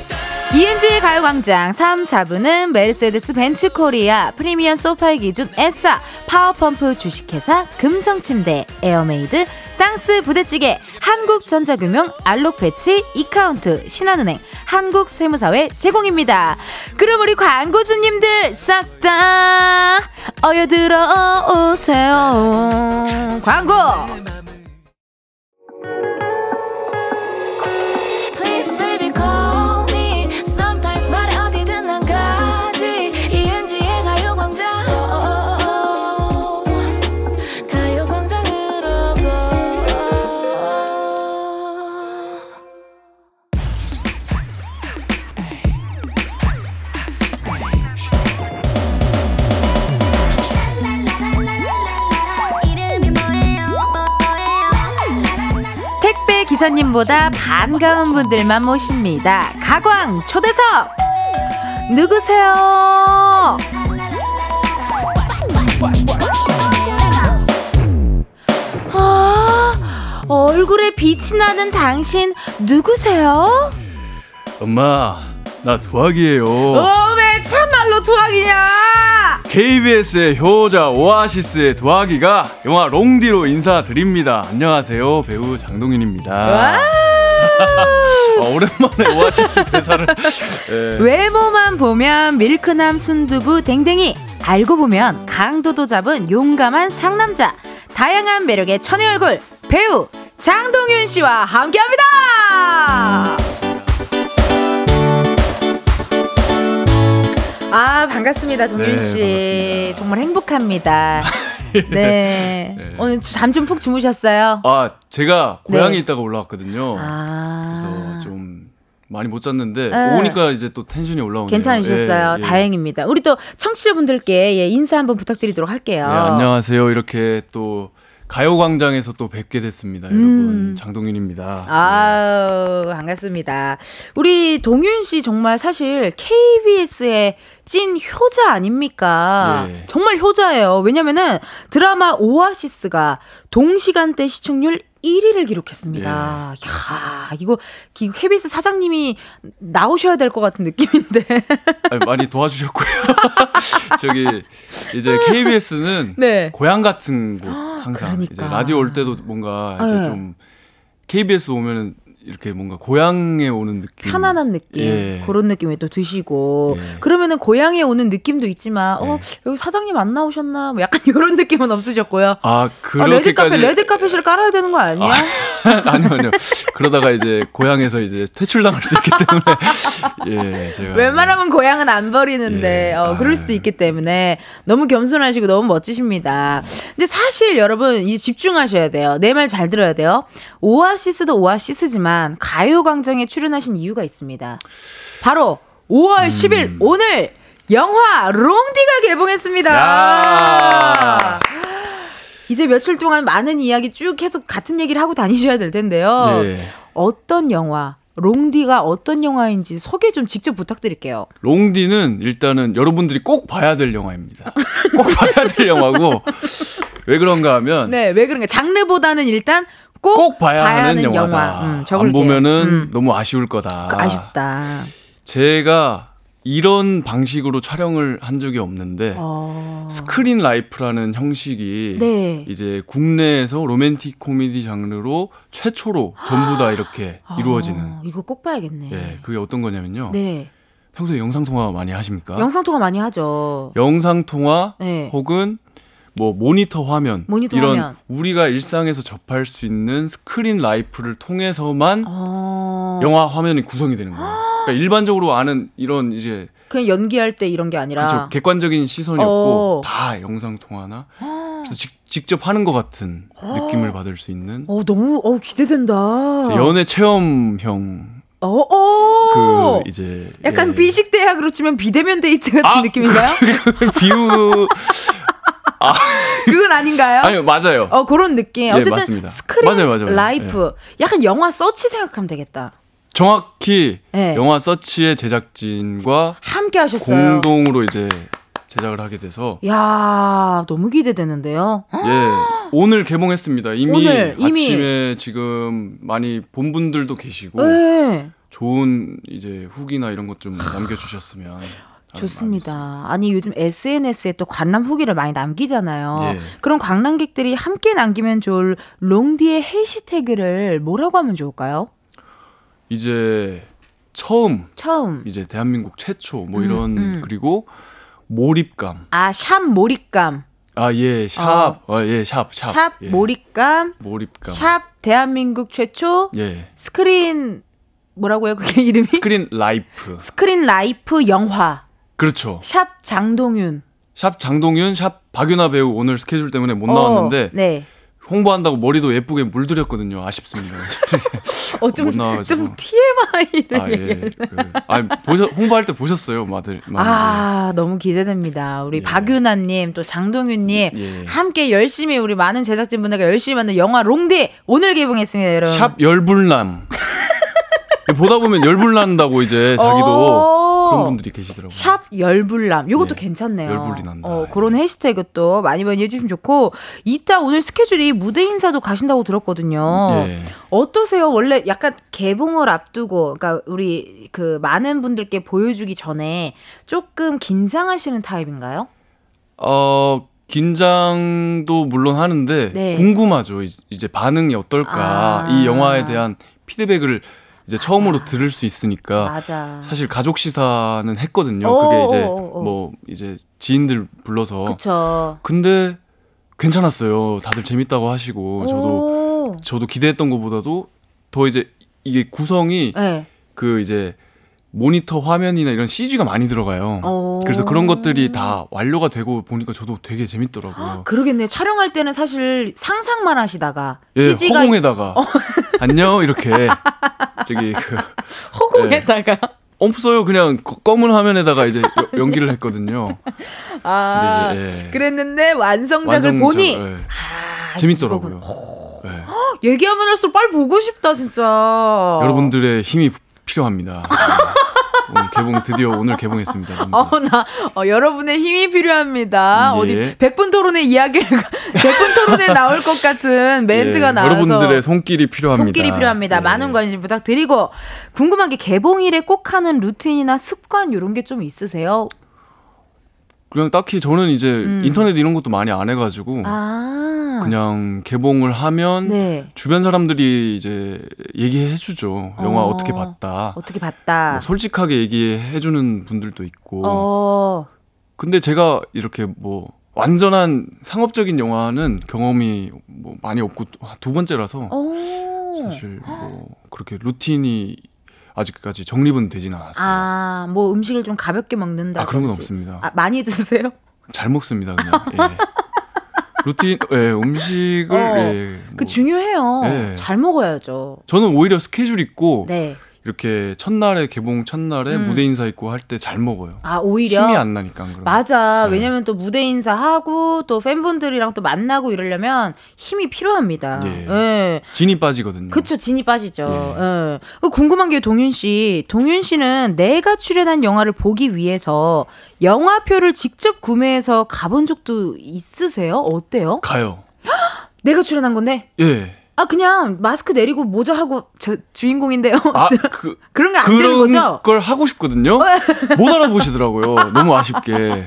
이은지의 가요광장 3, 4부는 메르세데스 벤츠 코리아, 프리미엄 소파의 기준 에싸, 파워펌프 주식회사, 금성침대, 에어메이드, 땅스 부대찌개, 한국전자금융, 알록배치, 이카운트, 신한은행, 한국세무사회 제공입니다. 그럼 우리 광고주님들 싹 다 어여들어 오세요. 광고! 기사님보다 반가운 분들만 모십니다. 가광 초대석! 누구세요? 아, 얼굴에 빛이 나는 당신 누구세요? 엄마, 나 두학이에요. 어, 왜 참말로 두학이냐? KBS의 효자 오아시스의 두학이가 영화 롱디로 인사드립니다. 안녕하세요, 배우 장동윤입니다. 아, 오랜만에 오아시스 대사를. 예. 외모만 보면 밀크남 순두부 댕댕이 알고 보면 강도도 잡은 용감한 상남자 다양한 매력의 천의 얼굴 배우 장동윤 씨와 함께합니다. 아 반갑습니다 동윤 네, 씨 반갑습니다. 정말 행복합니다. 네 네. 오늘 잠 좀 푹 주무셨어요? 아, 제가 고향에 네. 있다가 올라왔거든요. 아 그래서 좀 많이 못 잤는데 네. 오니까 이제 또 텐션이 올라오네요. 괜찮으셨어요. 예, 예. 다행입니다. 우리 또 청취자분들께 예, 인사 한번 부탁드리도록 할게요. 네, 안녕하세요. 이렇게 또 가요광장에서 또 뵙게 됐습니다. 음. 여러분, 장동윤입니다. 아우 반갑습니다. 우리 동윤 씨 정말 사실 KBS의 찐 효자 아닙니까? 예. 정말 효자예요. 왜냐면은 드라마 오아시스가 동시간대 시청률 1위를 기록했습니다. 야, 이거 기- KBS 사장님이 나오셔야 될 것 같은 느낌인데. 아니, 많이 도와주셨고요. 저기 이제 KBS는 네. 고향 같은 곳 항상 그러니까. 이제 라디오 올 때도 뭔가 이제 네. 좀 KBS 오면은 이렇게 뭔가 고향에 오는 느낌. 편안한 느낌 예. 그런 느낌이 또 드시고 예. 그러면은 고향에 오는 느낌도 있지만 어 여기 사장님 안 나오셨나 뭐 약간 이런 느낌은 없으셨고요. 아 아, 그렇게까지 레드 카펫 레드 카펫을 깔아야 되는 거 아니야? 아니요 아니요. 그러다가 이제 고향에서 이제 퇴출당할 수 있기 때문에 예 제가 웬만하면 고향은 안 버리는데 예. 어, 그럴 아. 수도 있기 때문에 너무 겸손하시고 너무 멋지십니다. 근데 사실 여러분 이 집중하셔야 돼요. 내 말 잘 들어야 돼요. 오아시스도 오아시스지만 가요광장에 출연하신 이유가 있습니다. 바로 5월 10일 오늘 영화 롱디가 개봉했습니다. 야. 이제 며칠 동안 많은 이야기 쭉 계속 같은 얘기를 하고 다니셔야 될 텐데요. 네. 어떤 영화, 롱디가 어떤 영화인지 소개 좀 직접 부탁드릴게요. 롱디는 일단은 여러분들이 꼭 봐야 될 영화입니다. 꼭 봐야 될 영화고 왜 그런가 하면 네, 왜 그런가? 장르보다는 일단 꼭, 꼭 봐야, 하는, 영화다. 영화. 음, 안. 보면은 음, 너무 아쉬울 거다. 아쉽다. 제가 이런 방식으로 촬영을 한 적이 없는데 어. screen life라는 형식이 네. 이제 국내에서 로맨틱 코미디 장르로 최초로 전부 다 이렇게 이루어지는 아, 이거 꼭 봐야겠네. 예, 그게 어떤 거냐면요. 네. 평소에 영상 통화 많이 하십니까? 영상 통화 많이 하죠. 영상 통화 네. 혹은 뭐 모니터 화면 모니터 이런 화면. 우리가 일상에서 접할 수 있는 screen life를 통해서만 어. 영화 화면이 구성이 되는 거예요. 그러니까 일반적으로 아는 이런 이제 그냥 연기할 때 이런 게 아니라 그렇죠 객관적인 시선이 어. 없고 다 영상 통화나 그래서 직, 직접 하는 것 같은 느낌을 받을 수 있는 어 너무 어 기대된다. 연애 체험형 어, 어. 그 이제 약간 예. 피식 대학으로 치면 비대면 데이트 같은 아, 느낌인가요? 그 비유 그건 아닌가요? 아니요 맞아요. 어 그런 느낌. 예, 어쨌든 맞습니다. 스크린 맞아요, 맞아요. 예. life. 약간 영화 서치 생각하면 되겠다. 정확히 네. 영화 서치의 제작진과 함께 하셨어요. 공동으로 이제 제작을 하게 돼서 야 너무 기대되는데요. 예 오늘 개봉했습니다. 이미, 오늘, 이미. 아침에 지금 많이 본 분들도 계시고 네. 좋은 이제 후기나 이런 것 좀 남겨주셨으면 좋습니다. 아니 요즘 SNS에 또 관람 후기를 많이 남기잖아요. 예. 그런 관람객들이 함께 남기면 좋을 롱디의 해시태그를 뭐라고 하면 좋을까요? 이제 처음. 처음. 이제 대한민국 최초 뭐 음, 이런 음. 그리고 몰입감. 아 샵 몰입감, 아 예샵예샵 샵. 샵 몰입감, 몰입감. 샵 대한민국 최초. 예. 스크린 뭐라고요? 그게 이름이? screen life. screen life 영화 그렇죠 샵 장동윤 샵 장동윤 샵 박유나 배우 오늘 스케줄 때문에 못 어, 나왔는데 네. 홍보한다고 머리도 예쁘게 물들였거든요 아쉽습니다 못 어좀 나와가지고. 좀 TMI를 아, 예. 그, 아니, 보셔, 홍보할 때 보셨어요, 마들. 아, 너무 기대됩니다. 우리 예. 박윤아님, 또 장동윤님, 예. 함께 열심히 우리 많은 제작진분들과 열심히 만든 영화 롱디 오늘 개봉했습니다, 여러분. 샵 열불남. 보다 보면 열불난다고 이제 자기도 어. 그런 분들이 계시더라고요. 샵 열불남. 요것도 예, 괜찮네요. 열불이 난다. 어, 그런 해시태그 또 많이 많이 해주시면 좋고, 이따 오늘 스케줄이 무대 인사도 가신다고 들었거든요. 예. 어떠세요? 원래 약간 개봉을 앞두고, 그러니까 우리 그 많은 분들께 보여주기 전에 조금 긴장하시는 타입인가요? 어, 긴장도 물론 하는데 네. 궁금하죠. 이- 이제 반응이 어떨까. 아. 이 영화에 대한 피드백을 이제 처음으로 들을 수 있으니까 맞아. 사실 가족 시사는 했거든요. 어, 그게 이제 어, 어, 어. 뭐 이제 지인들 불러서 그쵸. 근데 괜찮았어요. 다들 재밌다고 하시고 저도 오. 저도 기대했던 것보다도 더 이제 이게 구성이 네. 그 이제 모니터 화면이나 이런 CG가 많이 들어가요. 오. 그래서 그런 것들이 다 완료가 되고 보니까 저도 되게 재밌더라고요. 그러겠네. 촬영할 때는 사실 상상만 하시다가 예, CG가 허공에다가 안녕 이렇게 저기 그 허공에다가 없어요. 그냥 거- 검은 화면에다가 이제 여- 연기를 했거든요. 아 이제, 예. 그랬는데 완성작을 완성작, 보니 예. 아, 재밌더라고요. 이거군. 예. 얘기하면 할수록 빨리 보고 싶다 진짜. 여러분들의 힘이 필요합니다. 오늘 개봉 드디어 오늘 개봉했습니다. 어, 나, 어, 여러분의 힘이 필요합니다. 예. 어디, 백분 토론의 이야기를, 백분 토론에 나올 것 같은 멘트가 예, 나와서. 여러분들의 손길이 필요합니다. 손길이 필요합니다. 예. 많은 관심 부탁드리고 궁금한 게 개봉일에 꼭 하는 루틴이나 습관 이런 게 좀 있으세요? 그냥 딱히 저는 이제 음. 인터넷 이런 것도 많이 안 해가지고 아, 그냥 개봉을 하면 네. 주변 사람들이 이제 얘기해주죠. 영화 어, 어. 떻게 봤다. 어떻게 봤다. 뭐 솔직하게 얘기해주는 분들도 있고. 어, 근데 제가 이렇게 뭐 완전한 상업적인 영화는 경험이 뭐 많이 없고 두 번째라서 어. 사실 뭐 그렇게 루틴이 아직까지 정립은 되진 않았어요. 아, 뭐 음식을 좀 가볍게 먹는다. 아, 그런 건 없습니다. 아, 많이 드세요? 잘 먹습니다 그냥. 예. 루틴, 예, 음식을 어, 예, 그 뭐. 중요해요. 네. 잘 먹어야죠. 저는 오히려 스케줄 있고 네. 이렇게 첫날에 개봉 첫날에 음. 무대 인사 있고 할 때 잘 먹어요. 아, 오히려 힘이 안 나니까 안 그러면. 맞아. 네. 왜냐면 또 무대 인사 하고 또 팬분들이랑 또 만나고 이러려면 힘이 필요합니다. 예. 예. 진이 빠지거든요. 그쵸, 진이 빠지죠. 예. 예. 그 궁금한 게 동윤 씨. 동윤 씨는 내가 출연한 영화를 보기 위해서 영화표를 직접 구매해서 가본 적도 있으세요? 어때요? 가요. 내가 출연한 건데? 예. 아, 그냥 마스크 내리고 모자 하고 저 주인공인데요. 아, 그 그런 게 안 되는 그런 거죠? 걸 하고 싶거든요. 못 알아보시더라고요. 너무 아쉽게.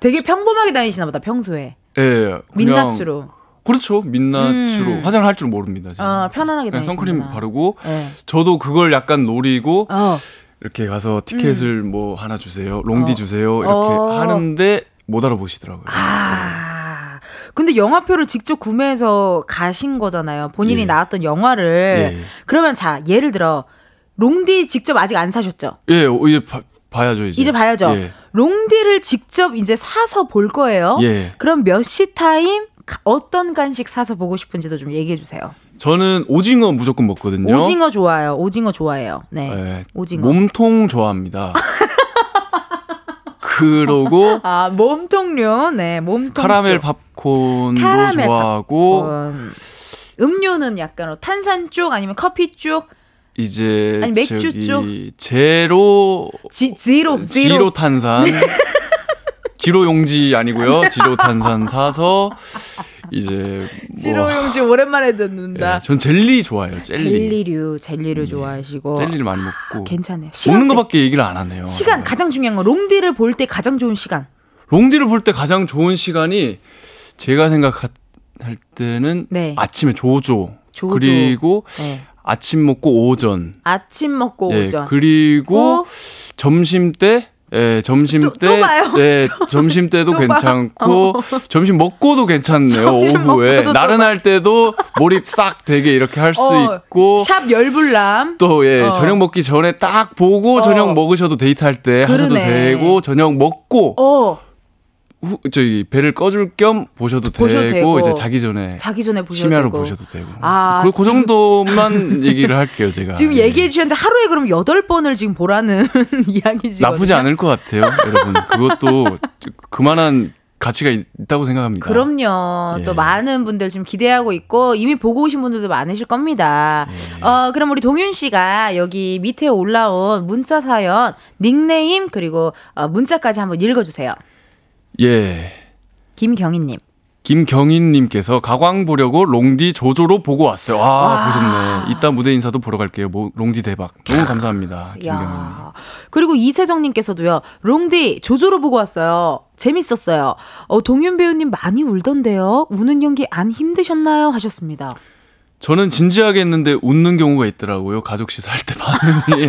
되게 평범하게 다니시나 보다, 평소에. 예. 그냥- 민낯으로. 그렇죠. 민낯으로 음. 화장할 줄 모릅니다. 저는. 어, 편안하게 다니시나 선크림. 바르고 예. 저도 그걸 약간 노리고 어. 이렇게 가서 티켓을 뭐 하나 주세요. 롱디 어. 주세요. 이렇게 어. 하는데 못 알아보시더라고요. 아. 근데 영화표를 직접 구매해서 가신 거잖아요. 본인이 예. 나왔던 영화를. 예. 그러면 자, 예를 들어 롱디 직접 아직 안 사셨죠? 예, 어, 이제 봐, 봐야죠, 이제. 이제 봐야죠. 예. 롱디를 직접 이제 사서 볼 거예요. 예. 그럼 몇 시 타임 가- 어떤 간식 사서 보고 싶은지도 좀 얘기해 주세요. 저는 오징어 무조건 먹거든요. 오징어 좋아요. 오징어 좋아해요. 네. 예. 오징어. 몸통 좋아합니다. 그러고 아, 몸통류. 네, 몸통. 카라멜 팝콘도 카라멜 좋아하고 팝콘. 음료는 약간 탄산 쪽 아니면 커피 쪽? 이제 아니, 맥주 쪽? 제로 지, 지로 지로. 탄산 지로 용지 아니고요. 지로 탄산 사서 이제 뭐 지로 용지 오랜만에 듣는다. 예, 전 젤리 좋아해요. 젤리. 젤리류, 젤리류 좋아하시고. 젤리를 많이 먹고 괜찮아요. 먹는 때- 거밖에 얘기를 안 하네요. 시간 가장 중요한 거. 롱디를 볼 때 가장 좋은 시간. 롱디를 볼 때 가장 좋은 시간이 제가 생각할 때는 네. 아침에 조조, 조조. 그리고 네. 아침 먹고 오전 아침 먹고 예, 오전. 그리고 점심 때 예, 점심 또- 때 또 봐요? 예, 점심 때도 또 봐. 괜찮고 점심 먹고도 괜찮네요. 점심 오후에 먹고도 또 나른할 때도 몰입 싹 되게 이렇게 할수 어, 있고 샵 열불남. 또 예, 어. 저녁 먹기 전에 딱 보고 어. 저녁 먹으셔도 데이트할 때 하셔도 그러네. 되고 저녁 먹고 어, 후, 저기 배를 꺼줄 겸 보셔도, 보셔도 되고, 되고. 이제 자기 전에 자기 전에 보셔도 심야로 되고. 보셔도 되고 아, 그, 그 정도만 얘기를 할게요 제가 지금 예. 얘기해 주셨는데 하루에 그럼 여덟 번을 지금 보라는 이야기시거든요. 나쁘지 않을 것 같아요 여러분 그것도 그만한 가치가 있, 다고 생각합니다 그럼요. 예. 또 많은 분들 지금 기대하고 있고 이미 보고 오신 분들도 많으실 겁니다. 예. 어, 그럼 우리 동윤 씨가 여기 밑에 올라온 문자 사연 닉네임 그리고 어, 문자까지 한번 읽어주세요. 예 김경희님. 김경인님께서 가광 보려고 롱디 조조로 보고 왔어요. 아, 와. 보셨네. 이따 무대 인사도 보러 갈게요. 뭐, 롱디 대박. 너무 감사합니다. 김경인님. 야. 그리고 이세정님께서도요. 롱디 조조로 보고 왔어요. 재밌었어요. 어, 동윤 배우님 많이 울던데요. 우는 연기 안 힘드셨나요? 하셨습니다. 저는 진지하게 했는데 웃는 경우가 있더라고요. 가족 시사 할 때 반응이.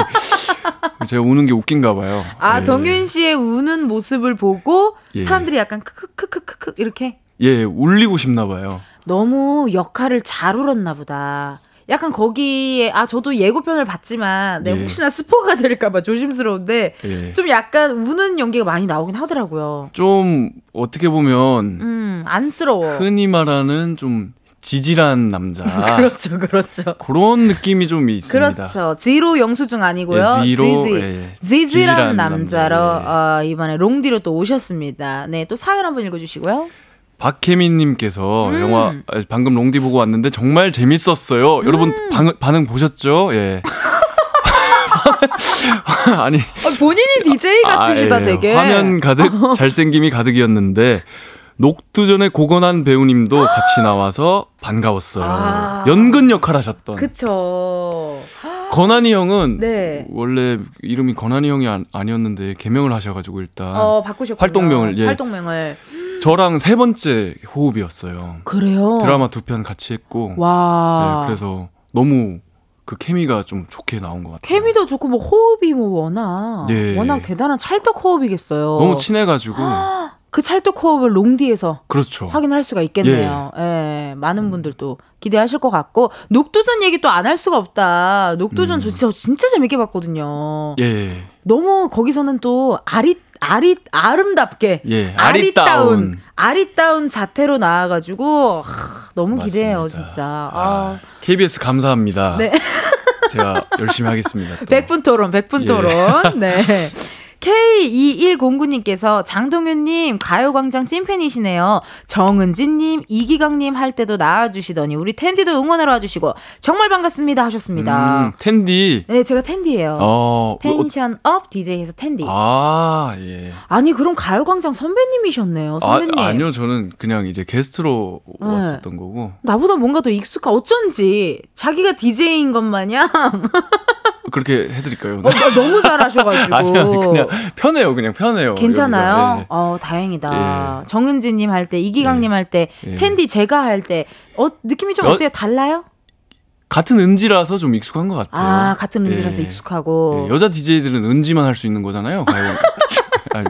제가 우는 게 웃긴가 봐요. 아 예. 동윤 씨의 우는 모습을 보고 예. 사람들이 약간 크크크크크 이렇게 예, 울리고 싶나 봐요. 너무 역할을 잘 울었나 보다. 약간 거기에 아 저도 예고편을 봤지만 내가 예. 혹시나 스포가 될까봐 조심스러운데 예. 좀 약간 우는 연기가 많이 나오긴 하더라고요. 좀 어떻게 보면 음 안쓰러워. 흔히 말하는 좀 지질한 남자. 그렇죠, 그렇죠. 그런 느낌이 좀 있습니다. 그렇죠. 지로 영수증 아니고요. 예, 지로, 지지. 예. 지질한 지질한 남자로 남자, 어, 이번에 롱디로 또 오셨습니다. 네, 또 사연 한번 읽어주시고요. 박혜민님께서 음. 영화 아, 방금 롱디 보고 왔는데 정말 재밌었어요. 여러분 음. 방, 반응 보셨죠? 예. 아니 아, 본인이 DJ 같으시다 아, 예. 되게. 화면 가득 잘생김이 가득이었는데 녹두전의 고건한 배우님도 같이 나와서 반가웠어요. 아. 연근 역할 하셨던 그쵸. 건한이 형은 네. 원래 이름이 건한이 형이 안, 아니었는데 개명을 하셔가지고 일단 어 바꾸셨군요. 활동명을, 예. 활동명을. 저랑 세 번째 호흡이었어요. 그래요. 드라마 두 편 같이 했고 와. 네, 그래서 너무 그 케미가 좀 좋게 나온 것 같아요. 케미도 좋고 뭐 호흡이 뭐 워낙 예. 워낙 대단한 찰떡 호흡이겠어요. 너무 친해가지고 그 찰떡 호흡을 롱디에서 그렇죠. 확인할 수가 있겠네요. 예. 많은 분들도 기대하실 것 같고 녹두전 얘기 또 안 할 수가 없다. 녹두전 음. 저 진짜 진짜 재밌게 봤거든요. 예, 너무 거기서는 또 아리 아리 아름답게 예, 아리따운 아리따운. 자태로 나와가지고 하, 너무 기대해요 맞습니다. 진짜. 아, 아, KBS 감사합니다. 네. 제가 열심히 하겠습니다. 또. 백분 토론, 백분 예. 토론. 네. K2109님께서 장동윤님 가요광장 찐팬이시네요. 정은진님, 이기광님 할 때도 나와주시더니 우리 텐디도 응원하러 와주시고 정말 반갑습니다 하셨습니다. 음, 텐디. 네, 제가 텐디예요. 어, 어, tension up DJ에서 텐디. 아, 예. 아니 그럼 가요광장 선배님이셨네요, 아, 선배님. 아 니요, 저는 그냥 이제 게스트로 네. 왔었던 거고. 나보다 뭔가 더 익숙한 어쩐지 자기가 DJ인 것 마냥 그렇게 해드릴까요? 어, 너무 잘하셔가지고 아니, 아니, 그냥 편해요, 그냥 편해요. 괜찮아요. 여기가. 예. 어 다행이다. 예. 정은지님 할 때, 이기강님 할 때, 예. 텐디 제가 할 때, 어 느낌이 좀 여- 어때요? 달라요? 같은 은지라서 좀 익숙한 것 같아요. 아 같은 은지라서 예. 익숙하고 예, 여자 DJ들은 은지만 할 수 있는 거잖아요. 가요. 아.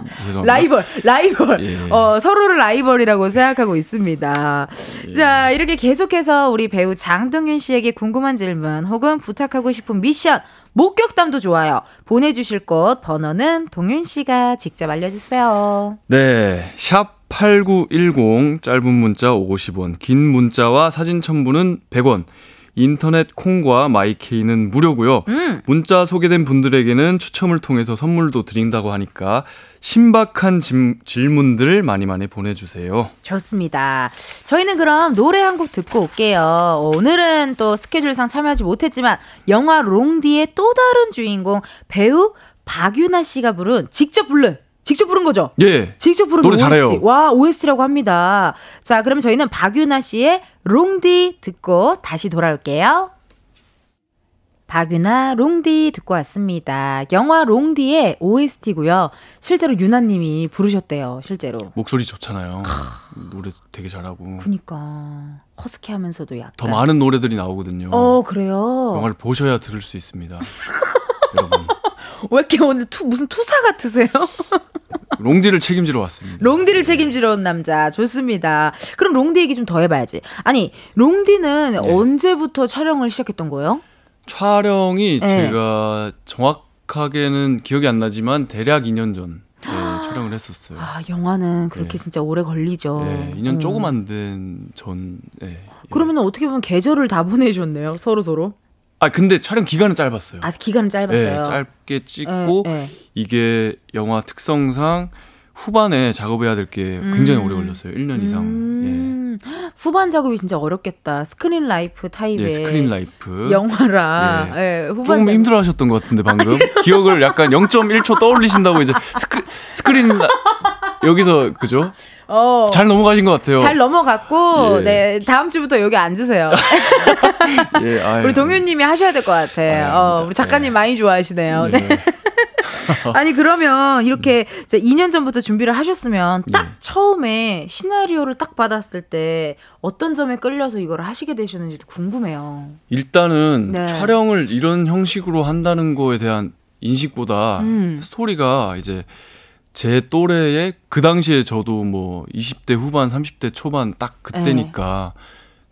라이벌, 라이벌. 예. 어, 서로를 라이벌이라고 생각하고 있습니다. 예. 자, 이렇게 계속해서 우리 배우 장동윤 씨에게 궁금한 질문 혹은 부탁하고 싶은 미션, 목격담도 좋아요. 보내주실 곳, 번호는 동윤 씨가 직접 알려주세요. 네. 샵 8910 짧은 문자 50원, 긴 문자와 사진 첨부는 100원. 인터넷 콩과 마이케이는 무료고요. 음. 문자 소개된 분들에게는 추첨을 통해서 선물도 드린다고 하니까 신박한 질- 질문들 많이 많이 보내주세요. 좋습니다. 저희는 그럼 노래 한 곡 듣고 올게요. 오늘은 또 스케줄상 참여하지 못했지만 영화 롱디의 또 다른 주인공 배우 박유나 씨가 부른 직접 부른 직접 부른 거죠? 예. 직접 부른 노래 OST. 잘해요. 와, OST라고 합니다. 자, 그럼 저희는 박유나 씨의 롱디 듣고 다시 돌아올게요. 박유나 롱디 듣고 왔습니다. 영화 롱디의 OST고요. 실제로 유나님이 부르셨대요. 실제로. 목소리 좋잖아요. 노래 되게 잘하고. 그니까 허스키하면서도 약간. 더 많은 노래들이 나오거든요. 어 그래요. 영화를 보셔야 들을 수 있습니다. 여러분. 왜 이렇게 오늘 투, 무슨 투사 같으세요? 롱디를 책임지러 왔습니다. 롱디를 책임지러 온 남자 좋습니다. 그럼 롱디 얘기 좀 더 해봐야지. 아니 롱디는 네. 언제부터 촬영을 시작했던 거예요? 촬영이 네. 제가 정확하게는 기억이 안 나지만 대략 2년 전 예, 촬영을 했었어요. 아 영화는 그렇게 네. 진짜 오래 걸리죠. 예, 2년 음. 조금 안 된 전. 예, 그러면 어떻게 보면 계절을 다 보내셨네요. 서로 서로. 아 근데 촬영 기간은 짧았어요. 아 기간은 짧았어요. 예, 짧게 찍고 예, 예. 이게 영화 특성상 후반에 작업해야 될 게 굉장히 음. 오래 걸렸어요. 1년 이상. 음, 후반 작업이 진짜 어렵겠다. screen life 예. 타입의 예, screen life. 영화라. 예, 후반 조금 작업. 힘들어 하셨던 것 같은데 방금 기억을 약간 0.1초 떠올리신다고 이제 스크, screen li- 여기서 그죠? 어. 잘 넘어가신 것 같아요. 잘 넘어갔고, 예. 네, 다음 주부터 여기 앉으세요. 예, 아유. 우리 동윤님이 하셔야 될 것 같아. 아유, 어. 우리 작가님 네. 많이 좋아하시네요. 네. 네. 아니, 그러면 이렇게 이제 2년 전부터 준비를 하셨으면 딱 네. 처음에 시나리오를 딱 받았을 때 어떤 점에 끌려서 이걸 하시게 되셨는지도 궁금해요. 일단은 네. 촬영을 이런 형식으로 한다는 거에 대한 인식보다 음. 스토리가 이제 제 또래에 그 당시에 저도 뭐 20대 후반, 30대 초반 딱 그때니까 네.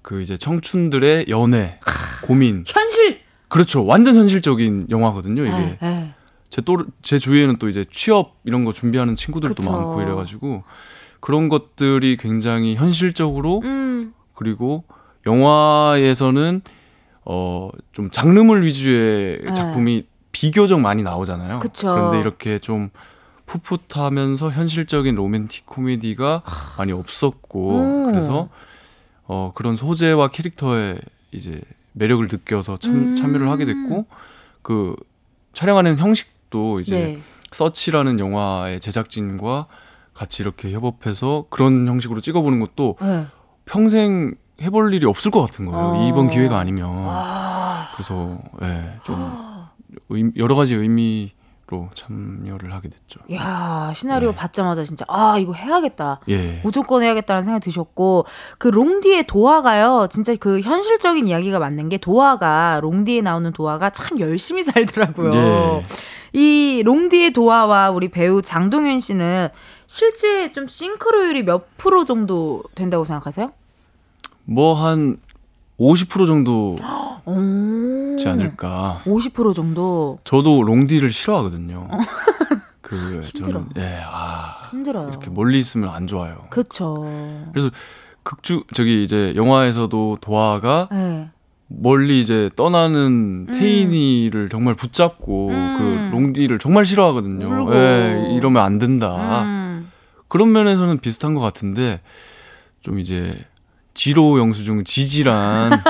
그 이제 청춘들의 연애, 고민. 현실! 그렇죠. 완전 현실적인 영화거든요, 이게. 에, 에. 제또 제 주위에는 또 이제 취업 이런 거 준비하는 친구들도 그쵸. 많고 이래 가지고 그런 것들이 굉장히 현실적으로 음, 그리고 영화에서는 어 좀 장르물 위주의 네. 작품이 비교적 많이 나오잖아요. 그쵸. 그런데 이렇게 좀 풋풋하면서 현실적인 로맨틱 코미디가 많이 없었고 음. 그래서 어 그런 소재와 캐릭터에 이제 매력을 느껴서 참, 음. 참여를 하게 됐고 그 촬영하는 형식 것도 이제 네. 서치라는 영화의 제작진과 같이 이렇게 협업해서 그런 형식으로 찍어보는 것도 네. 평생 해볼 일이 없을 것 같은 거예요. 어. 이번 기회가 아니면. 아. 그래서 예, 좀 의- 여러 가지 의미 로 참여를 하게 됐죠. 야 시나리오 네. 받자마자 진짜 아 이거 해야겠다. 예. 무조건 해야겠다는 생각이 드셨고 그 롱디의 도화가요 진짜 그 현실적인 이야기가 맞는 게 도화가 롱디에 나오는 도화가 참 열심히 살더라고요. 예. 이 롱디의 도화와 우리 배우 장동윤 씨는 실제 좀 싱크로율이 몇 프로 정도 된다고 생각하세요? 뭐 한 50% 정도지 오. 않을까. 50% 정도 저도 롱디를 싫어하거든요. 그 힘들어. 저는 예, 아, 힘들어요. 이렇게 멀리 있으면 안 좋아요. 그쵸. 극주 저기 이제 영화에서도 도화가 네. 멀리 이제 떠나는 테이니를 정말 붙잡고 음. 그 롱디를 정말 싫어하거든요. 울고. 예, 이러면 안 된다. 음. 그런 면에서는 비슷한 것 같은데 좀 이제 지로 영수증 지질한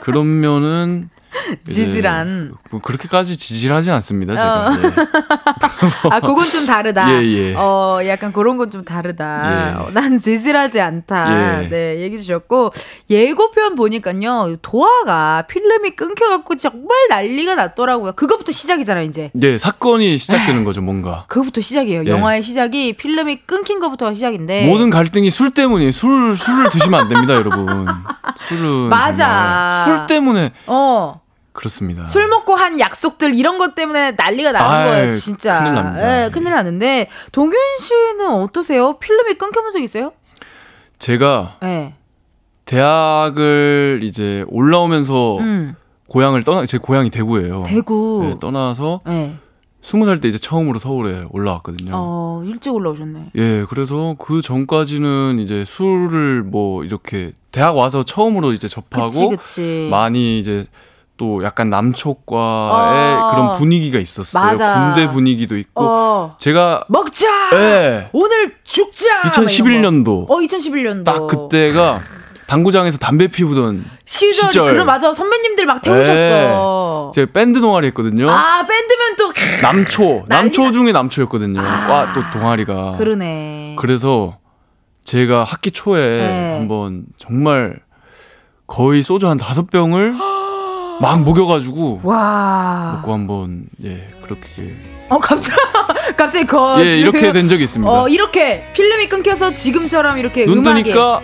그런 면은 지질한. 뭐 그렇게까지 지질하지 않습니다 제가. 예. 아, 그건 좀 다르다. 예, 예. 어, 약간 그런 건 좀 다르다. 예. 어, 난 지질하지 않다. 예. 네, 얘기 주셨고, 예고편 보니까요, 도화가 필름이 끊겨갖고 정말 난리가 났더라고요. 그거부터 시작이잖아요, 이제. 예, 사건이 시작되는 거죠 뭔가. 그거부터 시작이에요. 예. 영화의 시작이 필름이 끊긴 것부터가 시작인데. 모든 갈등이 술 때문이에요. 술 술을 드시면 안 됩니다, 여러분. 술은 맞아. 정말 술 때문에 어. 그렇습니다. 술 먹고 한 약속들 이런 것 때문에 난리가 나는 아이, 거예요, 진짜. 큰일 납니다. 예, 큰일 나는데 동균 씨는 어떠세요? 필름이 끊겨본 적 있어요? 제가 예. 대학을 이제 올라오면서 음. 고향을 떠나 제 고향이 대구예요. 대구. 네, 떠나서 예. 스무 살때 이제 처음으로 서울에 올라왔거든요. 어, 일찍 올라오셨네. 예, 그래서 그 전까지는 이제 술을 뭐 이렇게 대학 와서 처음으로 이제 접하고 그치, 그치. 많이 이제 또 약간 남초과의 어. 그런 분위기가 있었어요. 맞아. 군대 분위기도 있고 어. 제가 먹자! 예. 오늘 죽자! 막 이런 2011년도 거. 어, 2011년도. 딱 그때가 당구장에서 담배 피우던 시절. 시절. 그럼 맞아. 선배님들 막 태우셨어. 제가 밴드 동아리 했거든요. 아, 밴드면 또. 남초. 남초 중에 남초였거든요. 아. 와, 또 동아리가. 그러네. 그래서 제가 학기 초에 네. 한번 정말 거의 소주 한 다섯 병을 막 먹여가지고 와. 먹고 한번 예 그렇게 어, 갑자기, 갑자기 거. 예 이렇게 된 적이 있습니다. 어, 이렇게 필름이 끊겨서 지금처럼 이렇게 눈 음악에. 뜨니까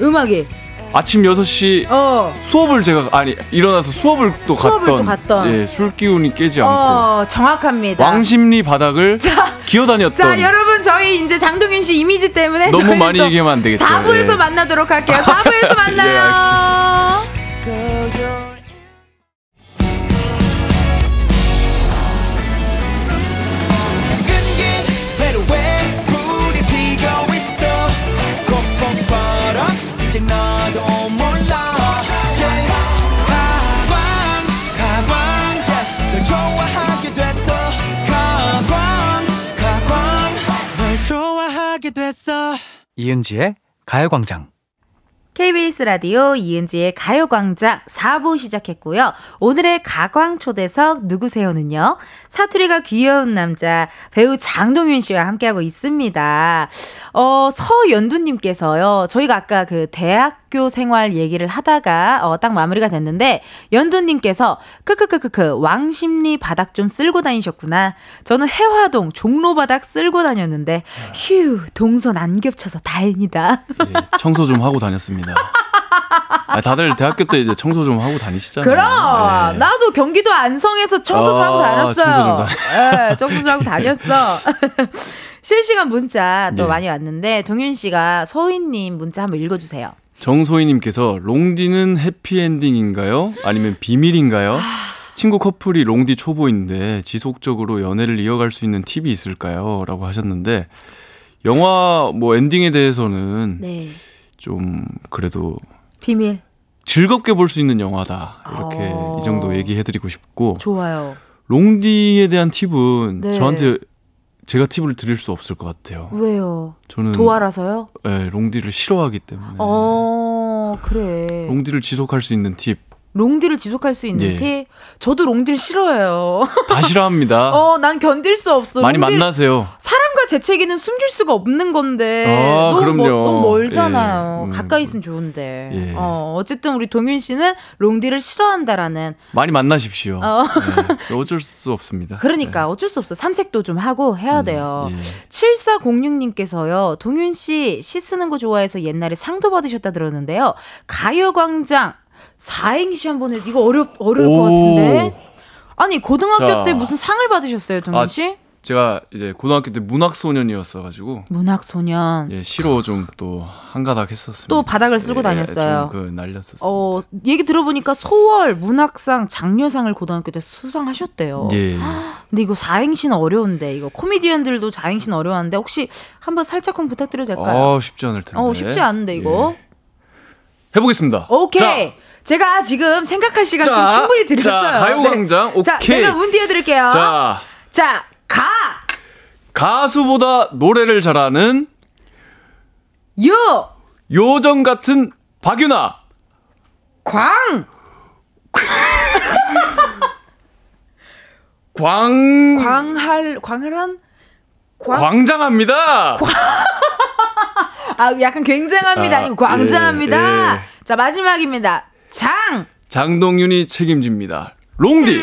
음악이. 아침 6시 어. 수업을 제가 아니 일어나서 수업을 또 수업을 갔던, 또 갔던. 예, 술 기운이 깨지 않고 어, 정확합니다. 왕십리 바닥을 자, 기어다녔던 자, 여러분, 저희 이제 장동윤 씨 이미지 때문에 너무 많이 또 얘기하면 안 되겠죠. 4부에서 예. 만나도록 할게요. 4부에서 만나요. 예, 이은지의 가요광장. KBS 라디오 이은지의 가요광장 4부 시작했고요. 오늘의 가광초대석 누구세요는요. 사투리가 귀여운 남자 배우 장동윤 씨와 함께하고 있습니다. 어, 서연두님께서요. 저희가 아까 그 대학교 생활 얘기를 하다가 어, 딱 마무리가 됐는데 연두님께서 크크크크크 왕십리 바닥 좀 쓸고 다니셨구나. 저는 해화동 종로 바닥 쓸고 다녔는데 휴 동선 안 겹쳐서 다행이다. 예, 청소 좀 하고 다녔습니다. 아, 다들 대학교 때 이제 청소 좀 하고 다니시잖아요. 그럼 예. 나도 경기도 안성에서 청소 좀 하고 아, 다녔어요. 청소 예, 청소 좀 하고 다녔어. 실시간 문자 또 예. 많이 왔는데 동윤 씨가 소희님 문자 한번 읽어주세요. 정소희님께서 롱디는 해피엔딩인가요? 아니면 비밀인가요? 친구 커플이 롱디 초보인데 지속적으로 연애를 이어갈 수 있는 팁이 있을까요? 라고 하셨는데 영화 뭐 엔딩에 대해서는 네. 좀 그래도 비밀 즐겁게 볼 수 있는 영화다. 이렇게 어. 이 정도 얘기해드리고 싶고 좋아요. 롱디에 대한 팁은 네. 저한테 제가 팁을 드릴 수 없을 것 같아요. 왜요? 저는 도와라서요? 예, 롱디를 싫어하기 때문에 어 그래. 롱디를 지속할 수 있는 팁 롱디를 지속할 수 있는 예. 팁? 저도 롱디를 싫어해요. 다 싫어합니다. 어, 난 견딜 수 없어. 많이 만나세요. 사람과 재채기는 숨길 수가 없는 건데 아, 너무, 그럼요. 멀, 너무 멀잖아요. 예, 음. 가까이 있으면 좋은데. 예. 어, 어쨌든 우리 동윤 씨는 롱디를 싫어한다라는. 많이 만나십시오. 어. 네, 어쩔 수 없습니다. 그러니까 어쩔 수 없어. 산책도 좀 하고 해야 돼요. 예. 7406님께서요. 동윤 씨 시 쓰는 거 좋아해서 옛날에 상도 받으셨다 들었는데요. 가요광장 사행시 한번 해. 이거 어렵 어려울 것 오. 같은데. 아니 고등학교 자. 때 무슨 상을 받으셨어요, 동윤 아, 씨? 제가 이제 고등학교 때 문학 소년이었어 가지고 문학 소년. 예, 시로 좀 또 한가닥 했었습니다. 또 바닥을 쓸고 다녔어요. 좀그 날렸었어요. 어, 얘기 들어보니까 소월 문학상 장려상을 고등학교 때 수상하셨대요. 예. 근데 이거 사행시는 어려운데 이거 코미디언들도 사행시는 어려운데 혹시 한번 살짝쿵 부탁드려도 될까요? 어, 쉽지 않을 텐데. 어, 쉽지 않은데 이거. 예. 해보겠습니다. 오케이. 제가 지금 생각할 시간 자, 좀 충분히 드렸어요. 자, 가요광장. 네. 자, 오케이. 제가 문 띄워드릴게요. 자, 자, 가, 가수보다 노래를 잘하는 요, 요정 같은 박유나. 광, 광, 광할, 광활한, 광, 광장합니다. 아, 약간 굉장합니다. 아, 이거 광장합니다. 예, 예. 자, 마지막입니다. 장, 장동윤이 책임집니다. 롱디.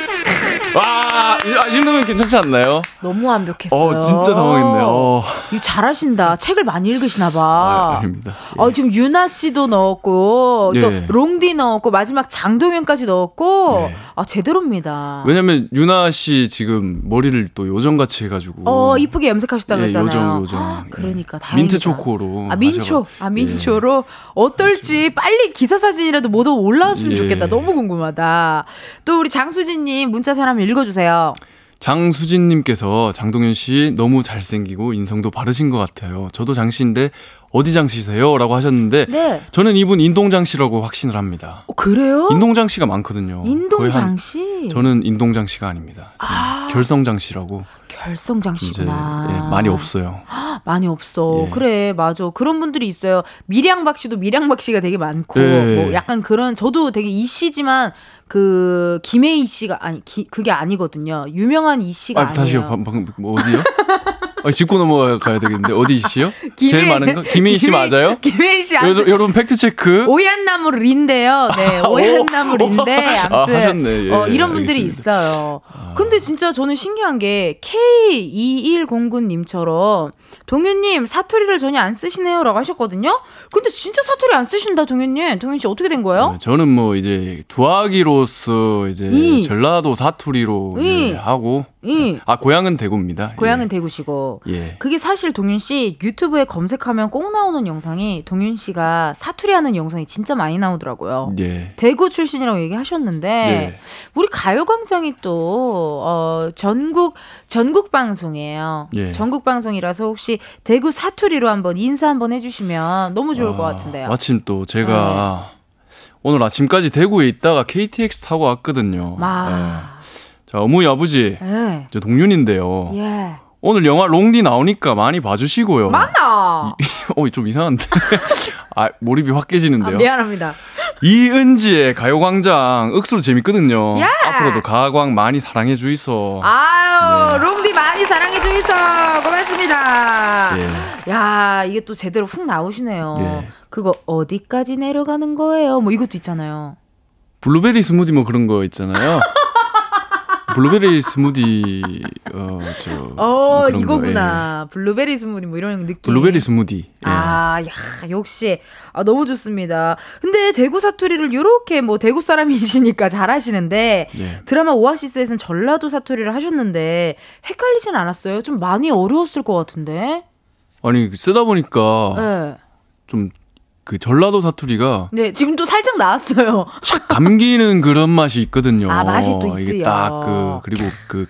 와, 이- 아, 이 정도면 괜찮지 않나요? 너무 완벽했어요. 어, 진짜 당황했네요. 어. 이거 잘하신다. 책을 많이 읽으시나 아, 봐. 아 닙니다. 예. 어, 지금 유나 씨도 넣었고, 또 예. 롱디 넣었고, 마지막 장동현까지 넣었고, 예. 아, 제대로입니다. 왜냐면 유나 씨 지금 머리를 또 요정같이 해 가지고. 어, 이쁘게 염색하셨다고 예, 했잖아요. 요정, 요정. 아, 예. 그러니까 다행이다. 민트 초코로. 아, 민초. 하셔가- 아, 민초로. 어떨지 빨리 기사 사진이라도 모두 올라왔으면 예. 좋겠다. 너무 궁금하다. 또 우리 장수진 님 문자 사람 읽어주세요. 장수진님께서 장동현 씨 너무 잘생기고 인성도 바르신 것 같아요. 저도 장씨인데 어디 장씨세요? 라고 하셨는데 네. 저는 이분 인동장 씨라고 확신을 합니다. 어, 그래요? 인동장 씨가 많거든요. 거의 인동장 한- 씨. 저는 인동장 씨가 아닙니다. 아. 결성장 씨라고 결성장 이제 씨구나. 예, 많이 없어요. 많이 없어. 예. 그래, 맞아. 그런 분들이 있어요. 밀양박 씨도 밀양박 씨가 되게 많고, 네. 뭐 약간 그런, 저도 되게 이 씨지만, 그, 김혜희 씨가, 아니, 기- 그게 아니거든요. 유명한 이 씨가 아. 다시요. 방- 방금 뭐 어디요? 아, 짚고 넘어가야 되겠는데 어디 씨요? 김혜- 제일 많은 거? 김혜희 씨 맞아요? 김혜희 씨, 아무튼 여러분, 여러분 팩트 체크. 오얏나무 린데요. 네, 오얏나무 린데. 아, 아무튼 하셨네. 예, 어, 이런 분들이 알겠습니다. 아. 있어요. 근데 진짜 저는 신기한 게 K2109님처럼 동윤님 사투리를 전혀 안 쓰시네요라고 하셨거든요. 근데 진짜 사투리 안 쓰신다 동윤님. 동윤 씨 어떻게 된 거예요? 네, 저는 뭐 이제 두아기로서 이제 이. 전라도 사투리로 이. 이제 하고 이 아 고향은 대구입니다. 고향은 대구시고. 예. 그게 사실 동윤 씨 유튜브에 검색하면 꼭 나오는 영상이 동윤 씨가 사투리 하는 영상이 진짜 많이 나오더라고요. 예. 대구 출신이라고 얘기하셨는데 예. 우리 가요광장이 또 어, 전국 전국 방송이에요. 예. 전국 방송이라서 혹시 대구 사투리로 한번 인사 한번 해주시면 너무 좋을 것 아, 같은데요. 마침 또 제가 오늘 아침까지 대구에 있다가 KTX 타고 왔거든요. 마. 예. 자 어머니 아버지 예. 저 동윤인데요. 예. 오늘 영화 롱디 나오니까 많이 봐주시고요. 맞나? 어, 좀 이상한데. 아, 몰입이 확 아, 깨지는데요. 미안합니다. 이은지의 가요광장 억수로 재밌거든요. 야! 앞으로도 가광 많이 사랑해 주이소. 아유, 예. 롱디 많이 사랑해 주이소. 고맙습니다. 예. 야, 이게 또 제대로 훅 나오시네요. 예. 그거 어디까지 내려가는 거예요? 뭐 이것도 있잖아요. 블루베리 스무디 뭐 그런 거 있잖아요. 블루베리 스무디 어 저 어, 이거구나. 블루베리 스무디 뭐 이런 느낌. 예. 블루베리 스무디. 예. 아, 야, 역시. 아, 너무 좋습니다. 근데 대구 사투리를 요렇게 뭐 대구 사람이시니까 잘 하시는데 예. 드라마 오아시스에서는 전라도 사투리를 하셨는데 헷갈리진 않았어요? 좀 많이 어려웠을 것 같은데. 아니 쓰다 보니까 네. 좀 그 전라도 사투리가 네, 지금 또 살짝 나왔어요. 착 감기는 그런 맛이 있거든요. 아, 맛이 또 이게 있어요. 딱그 그리고 그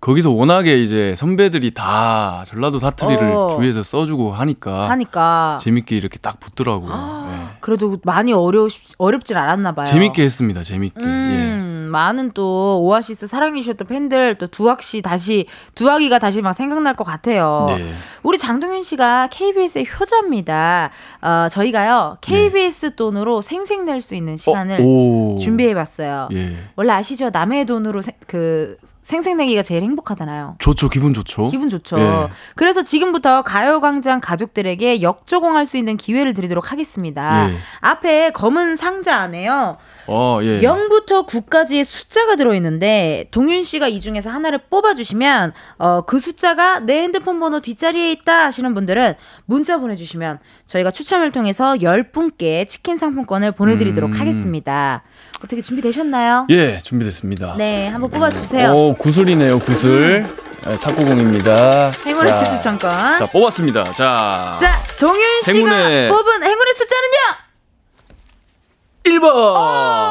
거기서 워낙에 이제 선배들이 다 전라도 사투리를 어. 주위에서 써주고 하니까 하니까. 재밌게 이렇게 딱 붙더라고요. 아, 예. 그래도 많이 어려 어렵진 않았나 봐요. 재밌게 했습니다. 재밌게. 예. 음, 많은 또 오아시스 사랑해주셨던 팬들 또 두학 씨 다시 두학이가 다시 막 생각날 것 같아요. 네. 우리 장동현 씨가 KBS의 효자입니다. 어, 저희가요 KBS 돈으로 생생 낼 수 있는 시간을 네. 오. 준비해봤어요. 예. 원래 아시죠? 남의 돈으로 세- 그 생생내기가 제일 행복하잖아요. 좋죠. 기분 좋죠. 기분 좋죠. 예. 그래서 지금부터 가요광장 가족들에게 역조공할 수 있는 기회를 드리도록 하겠습니다. 예. 앞에 검은 상자 안에요. 어, 예. 0부터 9까지의 숫자가 들어있는데 동윤 씨가 이 중에서 하나를 뽑아주시면 어, 그 숫자가 내 핸드폰 번호 뒷자리에 있다 하시는 분들은 문자 보내주시면 저희가 추첨을 통해서 10분께 치킨 상품권을 보내드리도록 음. 하겠습니다. 어떻게 준비되셨나요? 예, 준비됐습니다. 네, 한번 뽑아주세요. 오, 구슬이네요, 구슬. 예, 탁구공입니다. 행운의 자, 퀴즈청권. 자, 뽑았습니다. 자. 자, 동윤 씨가 행운의- 뽑은 행운의 숫자는요? 1번! 오,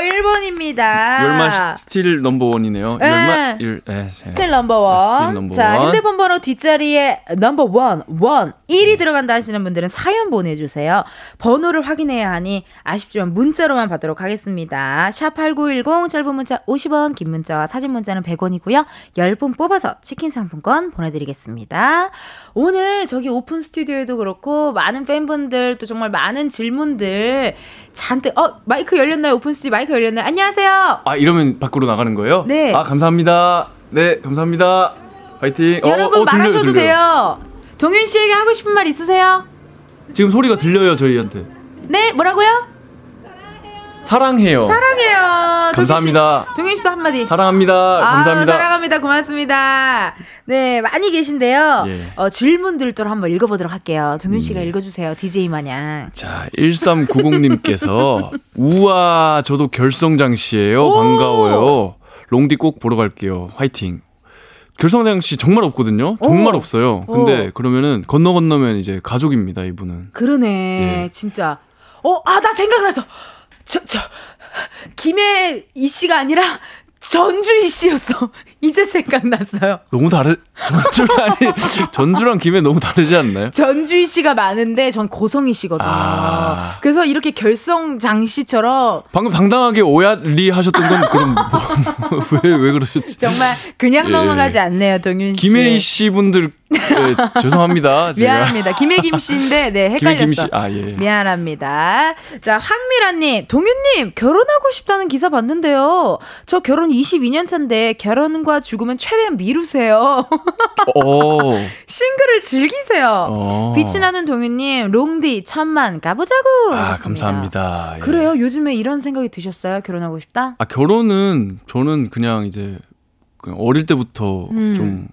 1번입니다. 열마 still number one이네요. 네. 열마 1. 예. still number one. 아, still number 자, one. 핸드폰 번호 뒷자리에 number one, one, 1이 들어간다 하시는 분들은 사연 보내주세요. 번호를 확인해야 하니 아쉽지만 문자로만 받도록 하겠습니다. 샵8910 짧은 문자 50원, 긴 문자와 사진 문자는 100원이고요. 10분 뽑아서 치킨 상품권 보내드리겠습니다. 오늘 저기 오픈 스튜디오에도 그렇고 많은 팬분들 또 정말 많은 질문들 잔뜩 어 마이크 열렸나요? 오픈 스튜디오 마이크 열렸나요? 안녕하세요. 아, 이러면 밖으로 나가는 거예요? 네. 아, 감사합니다. 네, 감사합니다. 파이팅. 어, 여러분 어, 들려요, 말하셔도 들려요. 돼요. 동윤 씨에게 하고 싶은 말 있으세요? 지금 소리가 들려요, 저희한테. 네, 뭐라고요? 사랑해요. 사랑해요. 감사합니다. 씨, 동윤 씨도 한마디. 사랑합니다. 아, 감사합니다. 사랑합니다. 고맙습니다. 네, 많이 계신데요. 예. 어, 질문들도 한번 읽어보도록 할게요. 동윤 씨가 음. 읽어주세요. DJ 마냥. 자, 1390님께서 우와, 저도 결성장 씨예요. 반가워요. 롱디 꼭 보러 갈게요. 화이팅. 결성장 씨 정말 없거든요. 정말 오. 없어요. 근데 오. 그러면은 건너 건너면 이제 가족입니다, 이분은. 그러네, 예. 진짜. 어, 아, 나 생각났어. 저, 저, 김혜이 씨가 아니라 전주희 씨였어. 이제 생각났어요. 너무 다르 전주랑 아니 전주랑 김해 너무 다르지 않나요? 전주희 씨가 많은데 전 고성희 씨거든요. 아. 그래서 이렇게 결성장 씨처럼 방금 당당하게 오야리 하셨던 건 그럼 뭐, 왜, 왜 그러셨지? 정말 그냥 예. 넘어가지 않네요, 동윤 씨. 김혜희 씨 분들 예, 죄송합니다. 미안합니다. 김혜김 씨인데 네 헷갈렸어. 김혜김 씨, 아 예. 미안합니다. 자, 황미라님, 동윤님, 결혼하고 싶다는 기사 봤는데요. 저 결혼 22년 차인데 결혼과 죽음은 최대한 미루세요. 어. 싱글을 즐기세요. 어. 빛이 나는 동윤님, 롱디 천만 가보자고. 아 하셨습니다. 감사합니다. 예. 그래요? 요즘에 이런 생각이 드셨어요? 결혼하고 싶다? 아 결혼은 저는 그냥 이제 그냥 어릴 때부터 음. 좀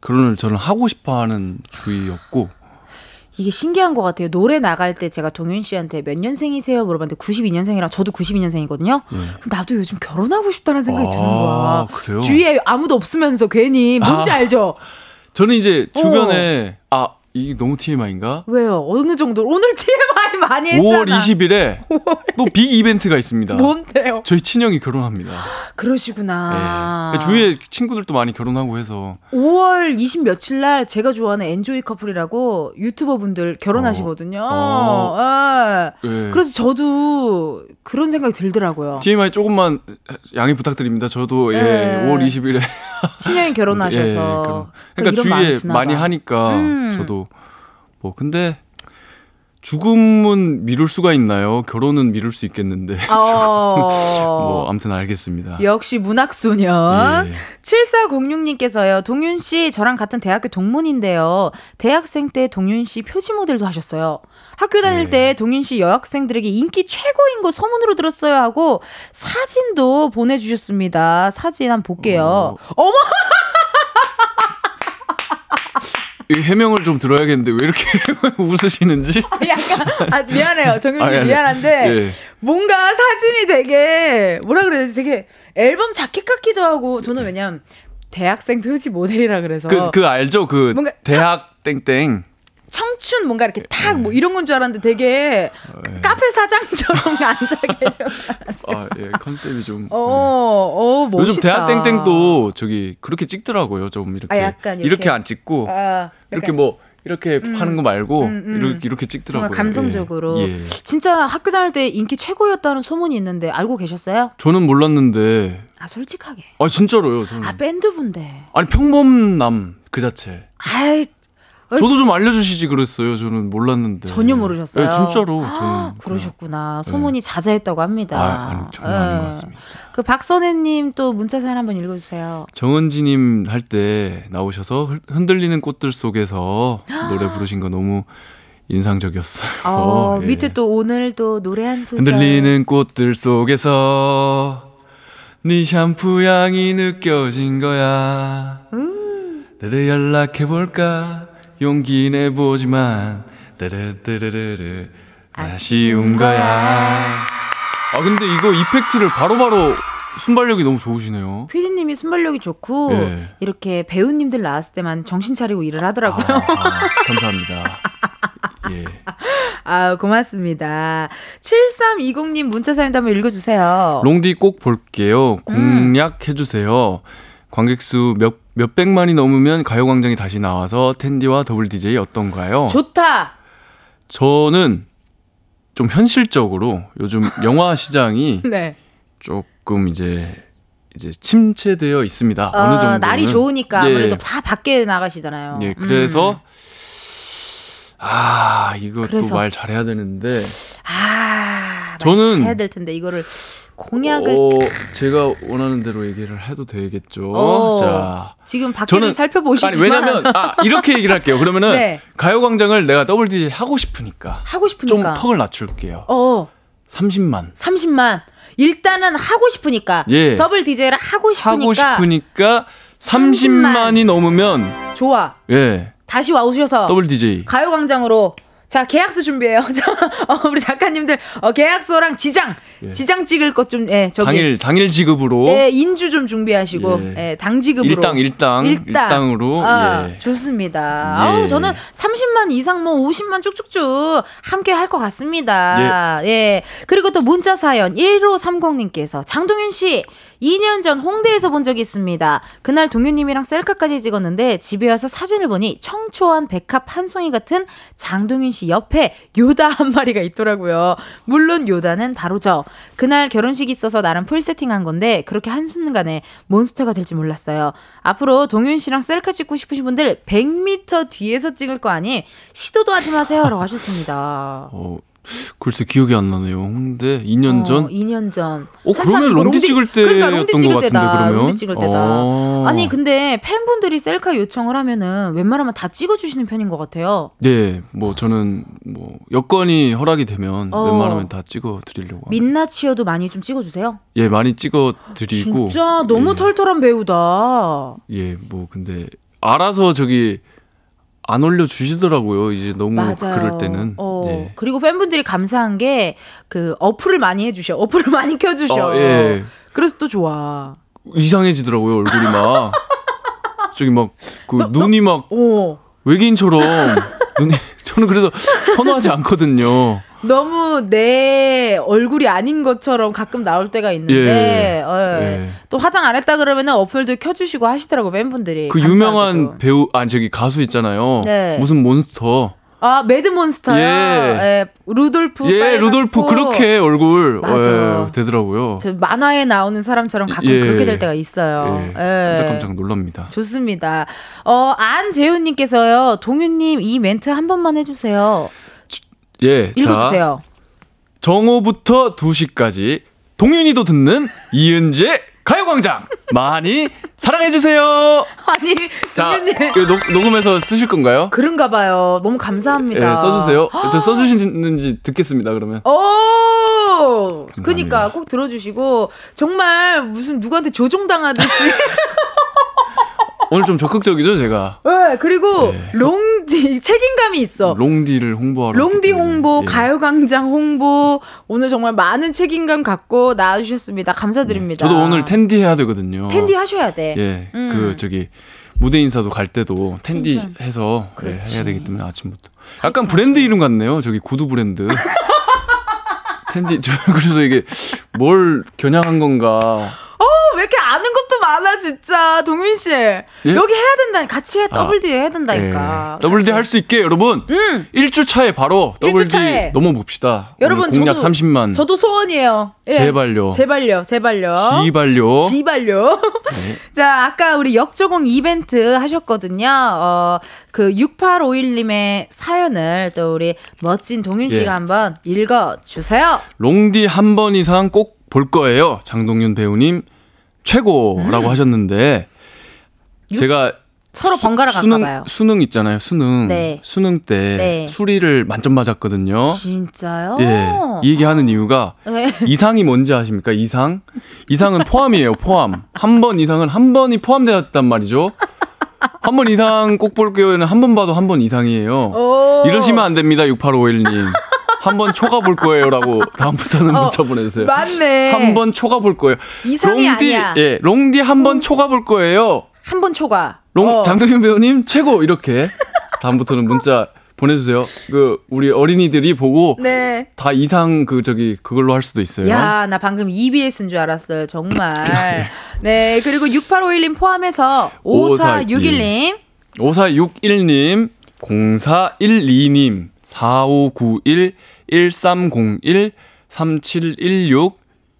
결혼을 저는 하고 싶어하는 주의였고 이게 신기한 것 같아요. 노래 나갈 때 제가 동윤 씨한테 몇 년생이세요? 물어봤는데 92년생이랑 저도 92년생이거든요. 예. 나도 요즘 결혼하고 싶다는 생각이 아, 드는 거야. 그래요? 주위에 아무도 없으면서 괜히 뭔지 아. 알죠? 저는 이제 어. 주변에 아 이게 너무 TMI인가? 왜요? 어느 정도? 오늘 TMI 많이 했잖아. 5월 20일에 또빅 이벤트가 있습니다. 뭔데요? 저희 친형이 결혼합니다. 그러시구나. 예. 주위에 친구들도 많이 결혼하고 해서 5월 20 며칠 날 제가 좋아하는 엔조이 커플이라고 유튜버 분들 결혼하시거든요. 어. 예. 예. 그래서 저도 그런 생각이 들더라고요. TMI 조금만 양해 부탁드립니다. 저도 예, 네. 5월 20일에 친형이 결혼하셔서. 예, 결혼. 그러니까 그러니까 주위에 많이 봐. 하니까 음. 저도 뭐 근데 죽음은 미룰 수가 있나요? 결혼은 미룰 수 있겠는데 어. 뭐 아무튼 알겠습니다. 역시 문학소년. 예. 7406님께서요, 동윤 씨, 저랑 같은 대학교 동문인데요. 대학생 때 동윤 씨 표지 모델도 하셨어요. 학교 다닐 네. 때 동윤 씨 여학생들에게 인기 최고인 거 소문으로 들었어요 하고 사진도 보내주셨습니다. 사진 한번 볼게요. 어머! 이 해명을 좀 들어야겠는데 왜 이렇게 웃으시는지? 약간, 아, 미안해요. 정윤 씨 아니, 아니. 미안한데. 예. 뭔가 사진이 되게, 뭐라 그래야 되지? 되게 앨범 자켓 같기도 하고, 저는 왜냐면 대학생 표지 모델이라 그래서. 그, 그 알죠? 그 뭔가 대학 땡땡. 청춘 뭔가 이렇게 탁 뭐 이런 건 줄 알았는데 되게 예. 카페 사장처럼 앉아 계셔. 아, 예, 컨셉이 좀. 어, 어, 네. 멋있다. 요즘 대학 땡땡도 저기 그렇게 찍더라고요. 좀 이렇게 아, 이렇게. 이렇게 안 찍고 아, 이렇게 뭐 이렇게 하는 거 말고 음, 음. 이렇게 이렇게 찍더라고요. 감성적으로. 예. 예. 진짜 학교 다닐 때 인기 최고였다는 소문이 있는데 알고 계셨어요? 저는 몰랐는데 아 솔직하게. 아 진짜로요. 저는 아 밴드분데. 아니 평범남 그 자체. 아이 저도 좀 알려주시지 그랬어요. 저는 몰랐는데. 전혀 모르셨어요. 네, 진짜로. 저는 아, 그러셨구나. 소문이 자자했다고 합니다. 아, 아니, 전혀 아닌 것 예. 같습니다. 그 박선혜님 또 문자 사연 한번 읽어주세요. 정은지님 할 때 나오셔서 흔- 흔들리는 꽃들 속에서 노래 부르신 거 너무 인상적이었어요. 어, 예. 밑에 또 오늘 또 노래 한 소절. 흔들리는 꽃들 속에서 네 샴푸 향이 느껴진 거야. 음. 내래 연락해 볼까 용기 내보지만 뜨르뜨르르르 아쉬운 거야. 아 근데 이거 이펙트를 바로 바로 순발력이 너무 좋으시네요. 피디님이 순발력이 좋고 예. 이렇게 배우님들 나왔을 때만 정신 차리고 일을 하더라고요. 아, 아, 감사합니다. 예. 아, 고맙습니다. 7320님 문자 사연도 한번 읽어주세요. 롱디 꼭 볼게요. 공약해 주세요. 관객 수 몇 몇백만이 넘으면 가요광장이 다시 나와서 텐디와 더블 DJ 어떤가요? 좋다. 저는 좀 현실적으로 요즘 영화 시장이 네. 조금 이제 이제 침체되어 있습니다. 어, 어느 정도 날이 좋으니까 예. 아무래도 다 밖에 나가시잖아요. 예, 그래서 음. 아. 또말 잘해야 되는데 아, 저는- 해야 될 텐데 이거를 공약을 어, 제가 원하는 대로 얘기를 해도 되겠죠. 어, 자. 지금 밖에를 저는- 살펴보시지만. 아니 왜냐면 아 이렇게 얘기를 할게요. 그러면은 네. 가요광장을 내가 더블 DJ 하고 싶으니까 하고 좀 싶으니까. 턱을 낮출게요. 어. 30만. 30만. 일단은 하고 싶으니까. 예. 더블 DJ를 하고 싶으니까 하고 싶으니까 30만이 넘으면 좋아. 예. 다시 와 오셔서 더블 DJ 가요광장으로 자 계약서 준비해요. 자, 어, 우리 작가님들 어, 계약서랑 지장 예. 지장 찍을 것 좀 예, 저기 당일 당일 지급으로 예, 인주 좀 준비하시고 예. 예, 당 지급으로 일당 일당 일당, 으로 아, 예. 좋습니다. 예. 아우, 저는 30만 이상 뭐 50만 쭉쭉쭉 함께 할 것 같습니다. 예. 그리고 또 문자 사연 1530님께서 장동윤 씨 2년 전 홍대에서 본 적이 있습니다. 그날 동윤님이랑 셀카까지 찍었는데 집에 와서 사진을 보니 청초한 백합 한 송이 같은 장동윤 씨 옆에 요다 한 마리가 있더라고요. 물론 요다는 바로 저. 그날 결혼식이 있어서 나름 full setting한 건데 그렇게 한순간에 monster가 될지 몰랐어요. 앞으로 동윤 씨랑 셀카 찍고 싶으신 분들 100m 뒤에서 찍을 거 아니 시도도 하지 마세요라고 하셨습니다. 어 글쎄 기억이 안 나네요. 홍대 2년 전. 어, 2년 전. 어 그러면 롱디 찍을 그러니까 때였던 찍을 것 같은데 때다. 그러면. 롱디 찍을 때다. 어. 아니 근데 팬분들이 셀카 요청을 하면은 웬만하면 다 찍어주시는 편인 것 같아요. 네, 뭐 저는 뭐 여건이 허락이 되면 어. 웬만하면 다 찍어 드리려고. 합니다. 민낯이어도 많이 좀 찍어주세요. 예, 많이 찍어 드리고. 진짜 너무 예, 털털한 배우다. 예, 뭐 근데 알아서 저기 안 올려 주시더라고요. 이제 너무 맞아요. 그럴 때는. 어, 예. 그리고 팬분들이 감사한 게 그 어플을 많이 해주셔. 어플을 많이 켜주셔. 어, 예. 그래서 또 좋아. 이상해지더라고요, 얼굴이 막. 저기 막 그 눈이 막 오. 외계인처럼 눈이 저는 그래서 선호하지 않거든요. 너무 내 얼굴이 아닌 것처럼 가끔 나올 때가 있는데 어, 예. 또 화장 안 했다 그러면은 어플도 켜주시고 하시더라고 팬분들이. 그 감사하게도. 유명한 배우 아니 저기 가수 있잖아요. 네. 무슨 몬스터. 아 매드몬스터요. 예. 예. 루돌프. 예. 루돌프 그렇게 얼굴 맞아. 예, 되더라고요. 저 만화에 나오는 사람처럼 가끔 예. 그렇게 될 때가 있어요. 예, 예. 깜짝깜짝 놀랍니다. 좋습니다. 어, 안재훈님께서요, 동윤님 이 멘트 한 번만 해주세요. 예, 자 읽어주세요. 정오부터 2시까지 동윤이도 듣는 이은재 가요광장 많이 사랑해 주세요. 아니, 자, 녹, 녹음해서 쓰실 건가요? 그런가 봐요. 너무 예, 감사합니다. 써주세요. 저 써주시는지 듣겠습니다. 그러면. 오! 그니까 꼭 들어주시고, 정말 무슨 누구한테 조종당하듯이. 오늘 좀 적극적이죠, 제가. 네, 그리고 예. 롱 디, 책임감이 있어. 롱디를 홍보하러. 롱디. 홍보, 예. 가요광장 홍보, 오늘 정말 많은 책임감 갖고 나와주셨습니다. 감사드립니다. 저도 오늘 텐디 해야 되거든요. 텐디 하셔야 돼. 예, 음. 그 저기 무대 인사도 갈 때도 텐디 텐션. 해서 예, 그렇지. 해야 되기 때문에 아침부터. 약간 브랜드 이름 같네요. 저기 구두 브랜드. 텐디 저 그래서 이게 뭘 겨냥한 건가? 왜 이렇게 것도 많아 진짜 동윤 씨 여기 해야 된다. 같이 해 더블 D 해야 된다니까. 예. 더블 D 할 수 있게 여러분. 음. 1주 차에 바로 더블. D 넘어 봅시다. 여러분 공약 저도 30만. 저도 소원이에요. 예. 제발요. 제발요. 제발요. 지발요. 지발요. 네. 자, 아까 우리 역조공 이벤트 하셨거든요. 어, 그 6851님의 사연을 또 우리 멋진 동윤 씨가 예. 한번 읽어 주세요. 롱디 한 번 이상 꼭 볼 거예요. 장동윤 배우님 최고라고 음. 하셨는데 제가 서로 수- 번갈아 수능 갈까봐요. 수능 있잖아요. 수능 네. 수능 때 네. 수리를 만점 맞았거든요. 진짜요? 예, 이 얘기 하는 이유가 네. 이상이 뭔지 아십니까? 이상? 이상은 포함이에요, 포함. 한 번 이상은 한 번이 포함되었단 말이죠. 한 번 이상 꼭 볼게요는 한 번 봐도 한 번 이상이에요. 오. 이러시면 안 됩니다, 6851님. 한번 초과 볼 거예요라고 다음부터는 어, 문자 보내주세요. 맞네. 한번 초과 볼 거예요. 이상이 아니야. 예, 롱디 한번 초과 볼 거예요. 한 번 초과. 롱 어. 장동윤 배우님 최고 이렇게 다음부터는 문자 보내주세요. 그 우리 어린이들이 보고 네. 다 이상 그 저기 그걸로 할 수도 있어요. 야, 나 방금 EBS인 줄 알았어요. 정말. 네. 그리고 6851님 포함해서 5461님. 5461님, 0412님, 4591, 1301, 3716,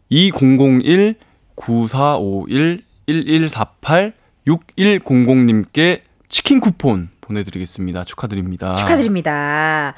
2001, 9451, 1148, 6100님께 치킨 쿠폰 보내드리겠습니다. 축하드립니다. 축하드립니다.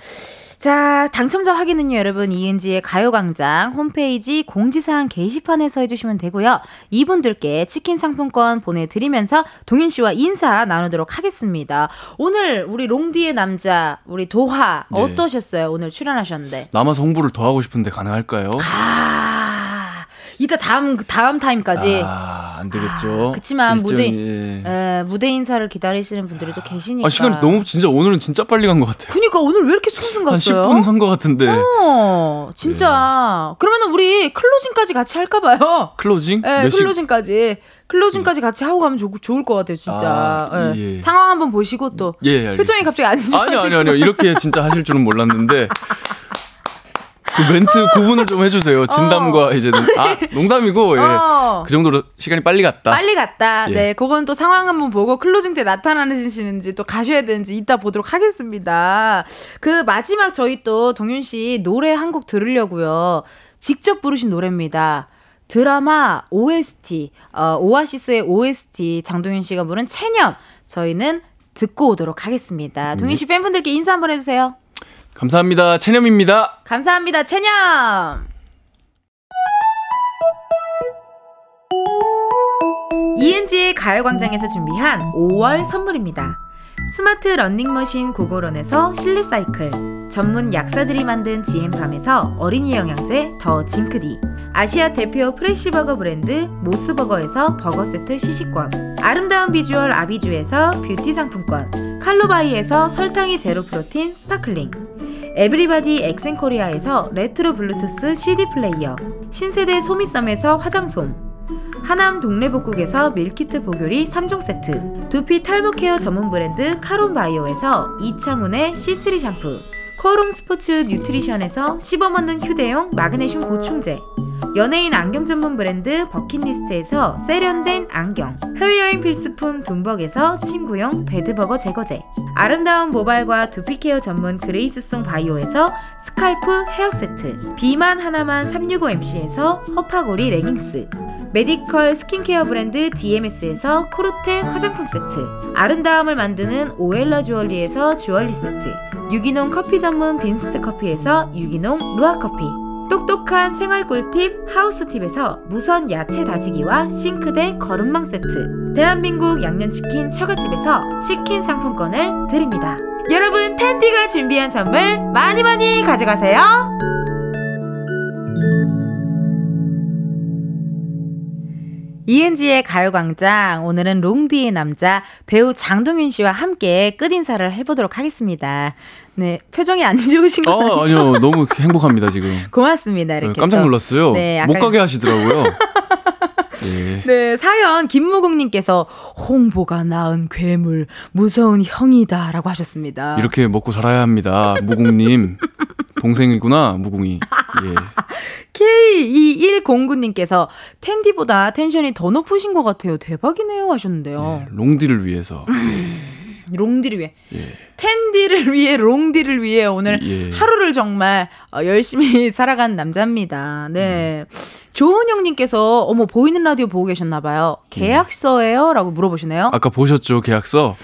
자, 당첨자 확인은요, 여러분, 이은지의 가요광장 홈페이지 공지사항 게시판에서 해주시면 되고요. 이분들께 치킨 상품권 보내드리면서 동윤 씨와 인사 나누도록 하겠습니다. 오늘 우리 롱디의 남자, 우리 도하, 네. 어떠셨어요? 오늘 출연하셨는데. 남아서 홍보를 더 하고 싶은데 가능할까요? 아, 이따 다음, 다음 타임까지. 아, 안 되겠죠. 아, 그치만 무대- 예. 에, 무대 인사를 기다리시는 분들이 또 계시니까. 아, 시간이 너무 진짜 오늘은 진짜 빨리 간 것 같아요. 그니까 오늘 왜 이렇게 한 갔어요? 10분 한 것 같은데. 어, 진짜. 그러면은 우리 클로징까지 같이 할까 봐요. 클로징? 네, 몇 시? 클로징까지. 클로징까지 같이 하고 가면 좋, 좋을 것 같아요, 진짜. 아, 예. 예. 상황 한번 보시고 또. 예, 알겠습니다. 표정이 갑자기 안 좋아지고. 아니요, 아니요, 아니요. 이렇게 진짜 하실 줄은 몰랐는데. 그 멘트 구분을 좀 해주세요. 진담과 이제 아 농담이고 예. 어. 그 정도로 시간이 빨리 갔다. 빨리 갔다. 예. 네, 그건 또 상황 한번 보고 클로징 때 나타나시는지 또 가셔야 되는지 이따 보도록 하겠습니다. 그 마지막 저희 또 동윤 씨 노래 한 곡 들으려고요. 직접 부르신 노래입니다. 드라마 OST, 어, 오아시스의 OST 장동윤 씨가 부른 체념. 저희는 듣고 오도록 하겠습니다. 동윤 씨 팬분들께 인사 한번 해주세요. 감사합니다. 체념입니다. 감사합니다. 체념. 이은지의 가요광장에서 준비한 5월 선물입니다. 스마트 러닝머신 고고런에서 실내 사이클, 전문 약사들이 만든 지엠팜에서 어린이 영양제 더 징크디, 아시아 대표 프레시버거 브랜드 모스버거에서 버거 세트 시식권, 아름다운 비주얼 아비주에서 뷰티 상품권, 칼로바이에서 설탕이 제로 프로틴 스파클링, 에브리바디 엑센코리아에서 레트로 블루투스 CD 플레이어, 신세대 소미썸에서 화장솜, 하남 동래복국에서 밀키트 보교리 3종 세트 두피 탈모 케어 전문 브랜드 카론바이오에서 이창훈의 C3 샴푸 코롱 스포츠 뉴트리션에서 씹어먹는 휴대용 마그네슘 보충제 연예인 안경 전문 브랜드 버킷리스트에서 세련된 안경 해외여행 필수품 둠벅에서 침구용 베드버그 제거제 아름다운 모발과 두피 케어 전문 그레이스송 바이오에서 스칼프 헤어 세트 비만 하나만 365MC에서 허파고리 레깅스 메디컬 스킨케어 브랜드 DMS에서 코르테 화장품 세트 아름다움을 만드는 오엘라 주얼리에서 주얼리 세트 유기농 커피 전문 빈스트 커피에서 유기농 루아 커피. 똑똑한 생활 꿀팁 하우스팁에서 무선 야채 다지기와 싱크대 거름망 세트. 대한민국 양념치킨 처갓집에서 치킨 상품권을 드립니다. 여러분 텐디가 준비한 선물 많이 많이 가져가세요 이은지의 가요광장 오늘은 롱디의 남자 배우 장동윤 씨와 함께 끝인사를 해보도록 하겠습니다. 네 표정이 안 좋으신 거 아, 아니죠? 아니요. 너무 행복합니다, 지금. 고맙습니다. 이렇게 깜짝 또. 놀랐어요. 네, 못 가게 하시더라고요. 예. 네, 사연 김무국님께서 홍보가 낳은 괴물 무서운 형이다 라고 하셨습니다. 이렇게 먹고 살아야 합니다. 무국님. 동생이구나, 무궁이. 예. K2109님께서 텐디보다 텐션이 더 높으신 것 같아요. 대박이네요 하셨는데요. 롱디를 위해서. 롱디를 위해. 예. 텐디를 위해 롱디를 위해 오늘 예. 하루를 정말 어, 열심히 살아간 남자입니다. 네. 조은영님께서 어머 보이는 라디오 보고 계셨나봐요. 계약서예요? 라고 물어보시네요. 아까 보셨죠, 계약서?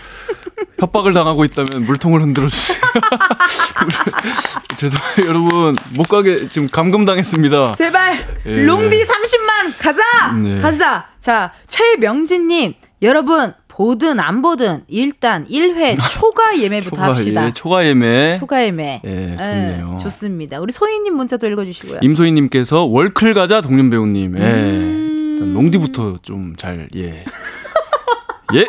협박을 당하고 있다면 물통을 흔들어 주세요. 죄송해요, 여러분. 못 가게 지금 감금 당했습니다. 제발 예. 롱디 30만 가자 네. 가자 자 최명진님 여러분 보든 안 보든 일단 1회 초과 예매부터 초과, 합시다 예, 초과 예매. 초과 예매 예, 좋네요. 예, 좋습니다 우리 소희님 문자도 읽어주시고요 임소희님께서 월클 가자 동윤 배우님. 예. 음. 롱디부터 좀 잘 예. 예.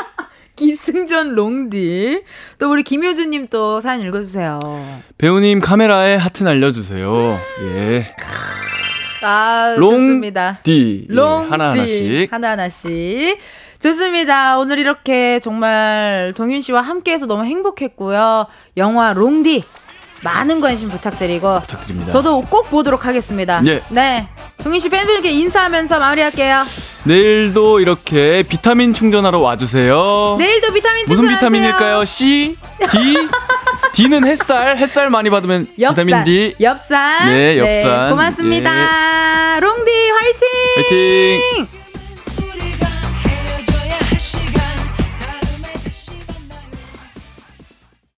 기승전 롱디 또 우리 김효주님 또 사연 읽어주세요 배우님 카메라에 하트 날려주세요. 예. 아 롱 좋습니다 디 예, 롱디 하나 하나씩. 하나 하나씩 좋습니다. 오늘 이렇게 정말 동윤 씨와 함께해서 너무 행복했고요. 영화 롱디 많은 관심 부탁드리고 부탁드립니다. 저도 꼭 보도록 하겠습니다. 예. 네. 동윤 씨 팬들께 인사하면서 마무리할게요. 내일도 이렇게 비타민 충전하러 와주세요. 내일도 비타민 무슨 충전하세요. 비타민일까요? C, D, D는 햇살, 햇살 많이 받으면 엽산. 비타민 D. 엽산. 네, 엽산. 고맙습니다. 롱디 화이팅! 화이팅!